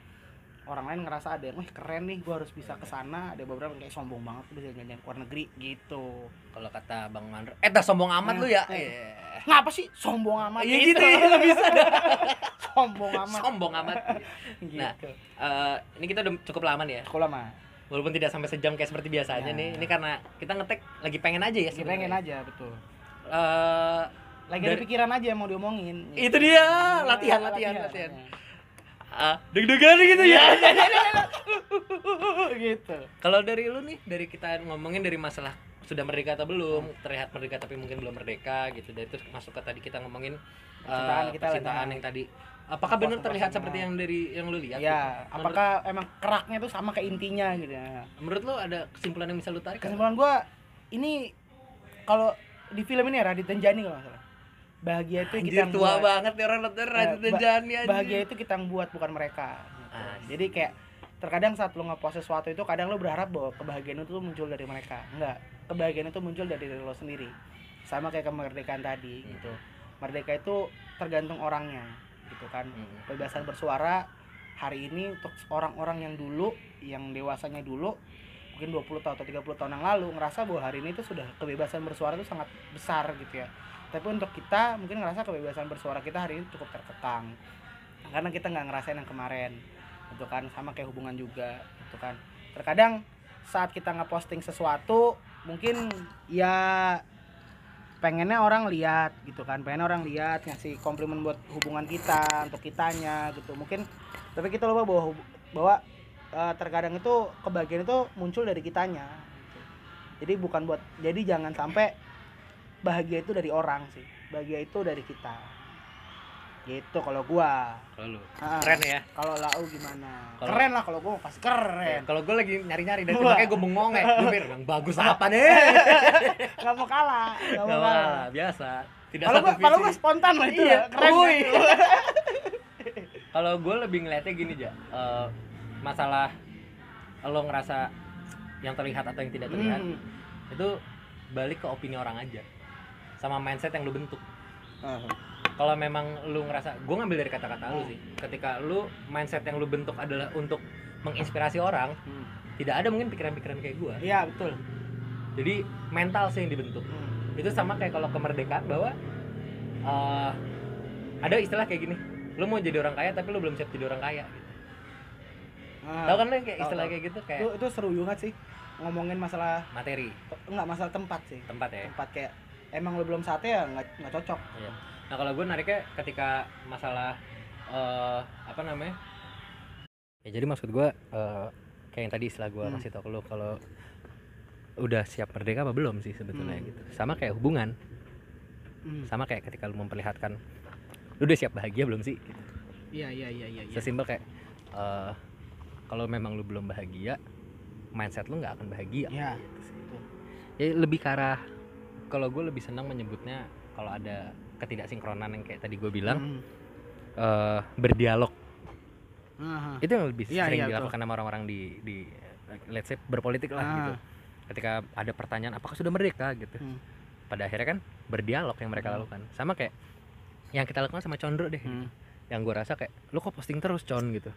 Speaker 2: orang lain ngerasa ada yang wih keren nih gua harus bisa ke sana. Ada beberapa yang kayak sombong banget bisa jalan-jalan ke luar negeri gitu.
Speaker 1: Kalau kata bang Mandro eh dah sombong amat
Speaker 2: Eh,
Speaker 1: lu ya?
Speaker 2: Eh.
Speaker 1: Iya.
Speaker 2: ngapa sih? Sombong amat
Speaker 1: Iya gitu. ya bisa
Speaker 2: sombong amat.
Speaker 1: Sombong amat.
Speaker 2: Gitu.
Speaker 1: Nah, Eh, ini kita udah cukup lama nih ya.
Speaker 2: Sekolah mah
Speaker 1: walaupun tidak sampai sejam kayak seperti biasanya
Speaker 2: Ya.
Speaker 1: nih ini karena kita ngetek lagi pengen aja ya
Speaker 2: kita
Speaker 1: sebenarnya.
Speaker 2: pengen aja betul.
Speaker 1: Eh,
Speaker 2: lagi
Speaker 1: Dari-
Speaker 2: ada pikiran aja yang mau diomongin.
Speaker 1: Itu dia latihan latihan latihan Ah, deg-degan gitu ya?
Speaker 2: Gitu.
Speaker 1: Kalau dari lu nih dari kita ngomongin dari masalah sudah merdeka atau belum terlihat merdeka tapi mungkin belum merdeka gitu. Dari terus masuk ke tadi kita ngomongin eh,
Speaker 2: Percintaan kita
Speaker 1: percintaan
Speaker 2: lagi.
Speaker 1: yang tadi. Apakah benar terlihat seperti yang dari yang lu lihat?
Speaker 2: Ya
Speaker 1: gitu? Menurut-
Speaker 2: apakah emang keraknya tuh sama kayak intinya gitu ya?
Speaker 1: Menurut lu ada kesimpulan yang bisa lu tarik
Speaker 2: kesimpulan gua ini kalau di film ini ya Radit dan Jani kalau salah bahagia itu kita
Speaker 1: Anjir
Speaker 2: yang
Speaker 1: tua
Speaker 2: buat.
Speaker 1: banget nih orang
Speaker 2: ba-
Speaker 1: Jani anjir.
Speaker 2: bahagia itu kita yang buat bukan mereka gitu. Jadi kayak terkadang saat lu ngepost sesuatu itu kadang lu berharap bahwa kebahagiaan itu muncul dari mereka enggak kebahagiaan itu muncul dari diri lo sendiri sama kayak kemerdekaan tadi
Speaker 1: Hmm.
Speaker 2: gitu merdeka itu tergantung orangnya gitu kan
Speaker 1: Hmm.
Speaker 2: kebebasan bersuara hari ini untuk orang-orang yang dulu yang dewasanya dulu mungkin 20 tahun atau 30 tahun yang lalu ngerasa bahwa hari ini itu sudah kebebasan bersuara itu sangat besar gitu ya tapi untuk kita mungkin ngerasa kebebasan bersuara kita hari ini cukup terkekang karena kita nggak ngerasain yang kemarin gitu kan. Sama kayak hubungan juga gitu kan. Terkadang saat kita ngeposting sesuatu mungkin ya pengennya orang lihat gitu kan. Pengen orang lihat ngasih komplimen buat hubungan kita untuk kitanya gitu. Mungkin tapi kita lupa bahwa bahwa eh, terkadang itu kebahagiaan itu muncul dari kitanya gitu. jadi bukan buat jadi jangan sampai bahagia itu dari orang sih bahagia itu dari kita gitu kalau gua
Speaker 1: Kalau lu.
Speaker 2: Ah,
Speaker 1: Keren ya.
Speaker 2: kalau lau gimana
Speaker 1: Kalau-
Speaker 2: keren lah kalau gua pasti keren
Speaker 1: Kalau gue lagi nyari-nyari dan
Speaker 2: Wah.
Speaker 1: makanya gue bengong ya. Mikir, yang bagus apa nih?
Speaker 2: nggak mau kalah nggak mau kalah
Speaker 1: biasa. Tidak
Speaker 2: kalau gua kalau gua spontan lah itu
Speaker 1: Iya,
Speaker 2: ya. keren kan?
Speaker 1: Kalau gue lebih ngeliatnya gini aja, masalah lo ngerasa yang terlihat atau yang tidak terlihat
Speaker 2: Hmm.
Speaker 1: itu balik ke opini orang aja, sama mindset yang lo bentuk.
Speaker 2: Ah.
Speaker 1: Kalau memang lu ngerasa, gue ngambil dari kata-kata lu sih. Ketika lu mindset yang lu bentuk adalah untuk menginspirasi orang,
Speaker 2: Hmm.
Speaker 1: tidak ada mungkin pikiran-pikiran kayak gue.
Speaker 2: iya betul
Speaker 1: Jadi mental sih yang dibentuk.
Speaker 2: Hmm.
Speaker 1: itu sama kayak kalau kemerdekaan bahwa eh, ada istilah kayak gini lu mau jadi orang kaya tapi lu belum siap jadi orang kaya gitu.
Speaker 2: Ah.
Speaker 1: tahu kan lu kayak istilah
Speaker 2: tahu.
Speaker 1: kayak gitu
Speaker 2: itu
Speaker 1: kayak
Speaker 2: itu seru banget sih ngomongin masalah
Speaker 1: materi
Speaker 2: enggak masalah tempat sih
Speaker 1: tempat ya
Speaker 2: tempat kayak emang lu belum saatnya ya nggak nggak cocok
Speaker 1: nah kalau gue nariknya ketika masalah eh apa namanya ya jadi maksud gue eh, kayak yang tadi istilah gue
Speaker 2: Hmm.
Speaker 1: kasih tau lu kalau udah siap merdeka apa belum sih sebetulnya
Speaker 2: Hmm.
Speaker 1: gitu sama kayak hubungan
Speaker 2: Hmm.
Speaker 1: sama kayak ketika lu memperlihatkan lu udah siap bahagia belum sih gitu.
Speaker 2: Iya iya iya iya. iya.
Speaker 1: sesimpel kayak eh, kalau memang lu belum bahagia mindset lu nggak akan bahagia
Speaker 2: Iya.
Speaker 1: gitu sih. ya lebih ke arah kalau gue lebih senang menyebutnya kalau ada ketidaksinkronan yang kayak tadi gue bilang
Speaker 2: Hmm.
Speaker 1: eh, berdialog
Speaker 2: Aha.
Speaker 1: itu yang lebih
Speaker 2: Iya,
Speaker 1: sering
Speaker 2: iya,
Speaker 1: dilakukan sama orang-orang di di let's say berpolitik lah
Speaker 2: Ah.
Speaker 1: gitu ketika ada pertanyaan apakah sudah merdeka gitu
Speaker 2: Hmm.
Speaker 1: pada akhirnya kan berdialog yang mereka
Speaker 2: Hmm.
Speaker 1: lakukan sama kayak yang kita lakukan sama Condro deh
Speaker 2: Hmm.
Speaker 1: yang gue rasa kayak lu kok posting terus con gitu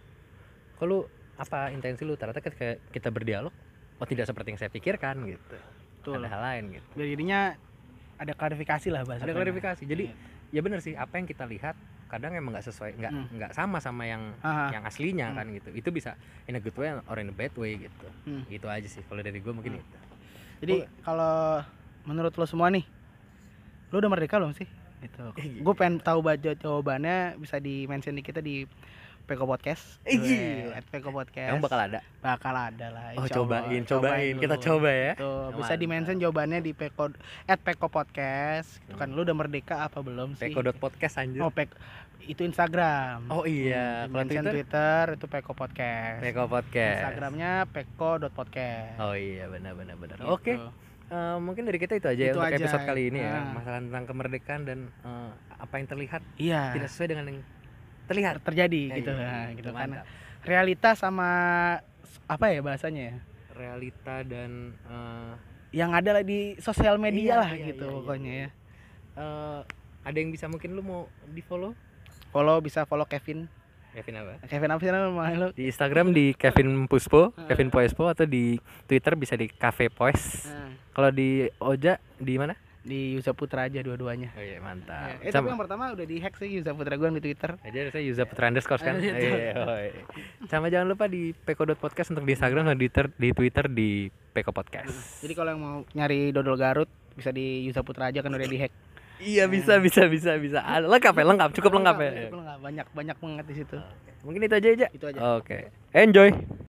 Speaker 1: lu apa intensi lu ternyata ketika kita berdialog oh tidak seperti yang saya pikirkan gitu
Speaker 2: Betul.
Speaker 1: ada hal lain gitu
Speaker 2: Biar jadinya ada klarifikasi lah bahasa.
Speaker 1: ada klarifikasi jadi
Speaker 2: Iya.
Speaker 1: ya bener sih apa yang kita lihat kadang emang nggak sesuai nggak
Speaker 2: Hmm.
Speaker 1: nggak sama sama yang
Speaker 2: Aha.
Speaker 1: yang aslinya
Speaker 2: Hmm.
Speaker 1: kan gitu itu bisa in a good way or in a bad way gitu
Speaker 2: Hmm.
Speaker 1: gitu aja sih kalau dari gue mungkin
Speaker 2: Hmm.
Speaker 1: itu
Speaker 2: Jadi kalau menurut lo semua nih, lo udah merdeka belum sih? Gitu.
Speaker 1: Iya.
Speaker 2: Gue pengen tahu baca jawabannya bisa di mention di kita di Peko Podcast.
Speaker 1: Eh, iya.
Speaker 2: At Peko Podcast.
Speaker 1: emang bakal ada
Speaker 2: bakal ada lah.
Speaker 1: oh
Speaker 2: Allah.
Speaker 1: cobain cobain kita
Speaker 2: dulu.
Speaker 1: coba ya
Speaker 2: Tuh, bisa di mention jawabannya di Peko at Peko Podcast. Gitu kan lu udah merdeka apa belum sih?
Speaker 1: Peko podcast anjir
Speaker 2: Oh, Pek itu Instagram.
Speaker 1: oh iya
Speaker 2: Hmm,
Speaker 1: kalau
Speaker 2: mention
Speaker 1: Twitter
Speaker 2: Twitter itu Peko Podcast.
Speaker 1: Peko podcast
Speaker 2: Instagramnya peko.podcast.
Speaker 1: oh iya benar benar benar
Speaker 2: Gitu.
Speaker 1: oke Eh, mungkin dari kita itu aja ya
Speaker 2: Itu
Speaker 1: untuk
Speaker 2: aja.
Speaker 1: episode kali ini ya
Speaker 2: Ah.
Speaker 1: masalah tentang kemerdekaan dan eh, apa yang terlihat
Speaker 2: Iya.
Speaker 1: tidak sesuai dengan yang terlihat.
Speaker 2: Terjadi
Speaker 1: Ya,
Speaker 2: gitu.
Speaker 1: iya,
Speaker 2: nah, gitu. Kan realita sama apa ya bahasanya ya?
Speaker 1: Realita dan eh,
Speaker 2: yang ada lah di sosial
Speaker 1: Iya,
Speaker 2: media lah
Speaker 1: iya,
Speaker 2: gitu
Speaker 1: iya, iya,
Speaker 2: pokoknya
Speaker 1: iya.
Speaker 2: ya.
Speaker 1: Eh, ada yang bisa mungkin lu mau di follow
Speaker 2: follow bisa follow Kevin.
Speaker 1: Kevin apa?
Speaker 2: Kevin apa sih namanya? Lu?
Speaker 1: Di Instagram di Kevin Puspo Kevin Poespo atau di Twitter bisa di Cafe Poes kalau di Oja di mana?
Speaker 2: Di Yusa Putra aja dua-duanya.
Speaker 1: Oh iya mantap.
Speaker 2: Ya, eh, tapi yang pertama udah di hack sih Yusa Putra gue di Twitter.
Speaker 1: Aja saya Yuza Putra underscore kan. Iya, oh, iya. sama jangan lupa di peko.podcast untuk di Instagram dan di Twitter di Twitter di peko podcast.
Speaker 2: Jadi kalau yang mau nyari dodol Garut bisa di Yusa Putra aja kan udah di hack
Speaker 1: iya bisa bisa bisa bisa. Ah, lengkap ya lengkap cukup lengkap ya.
Speaker 2: Cukup lengkap. banyak banyak banget di situ.
Speaker 1: Mungkin itu aja aja
Speaker 2: itu aja.
Speaker 1: Oke. Enjoy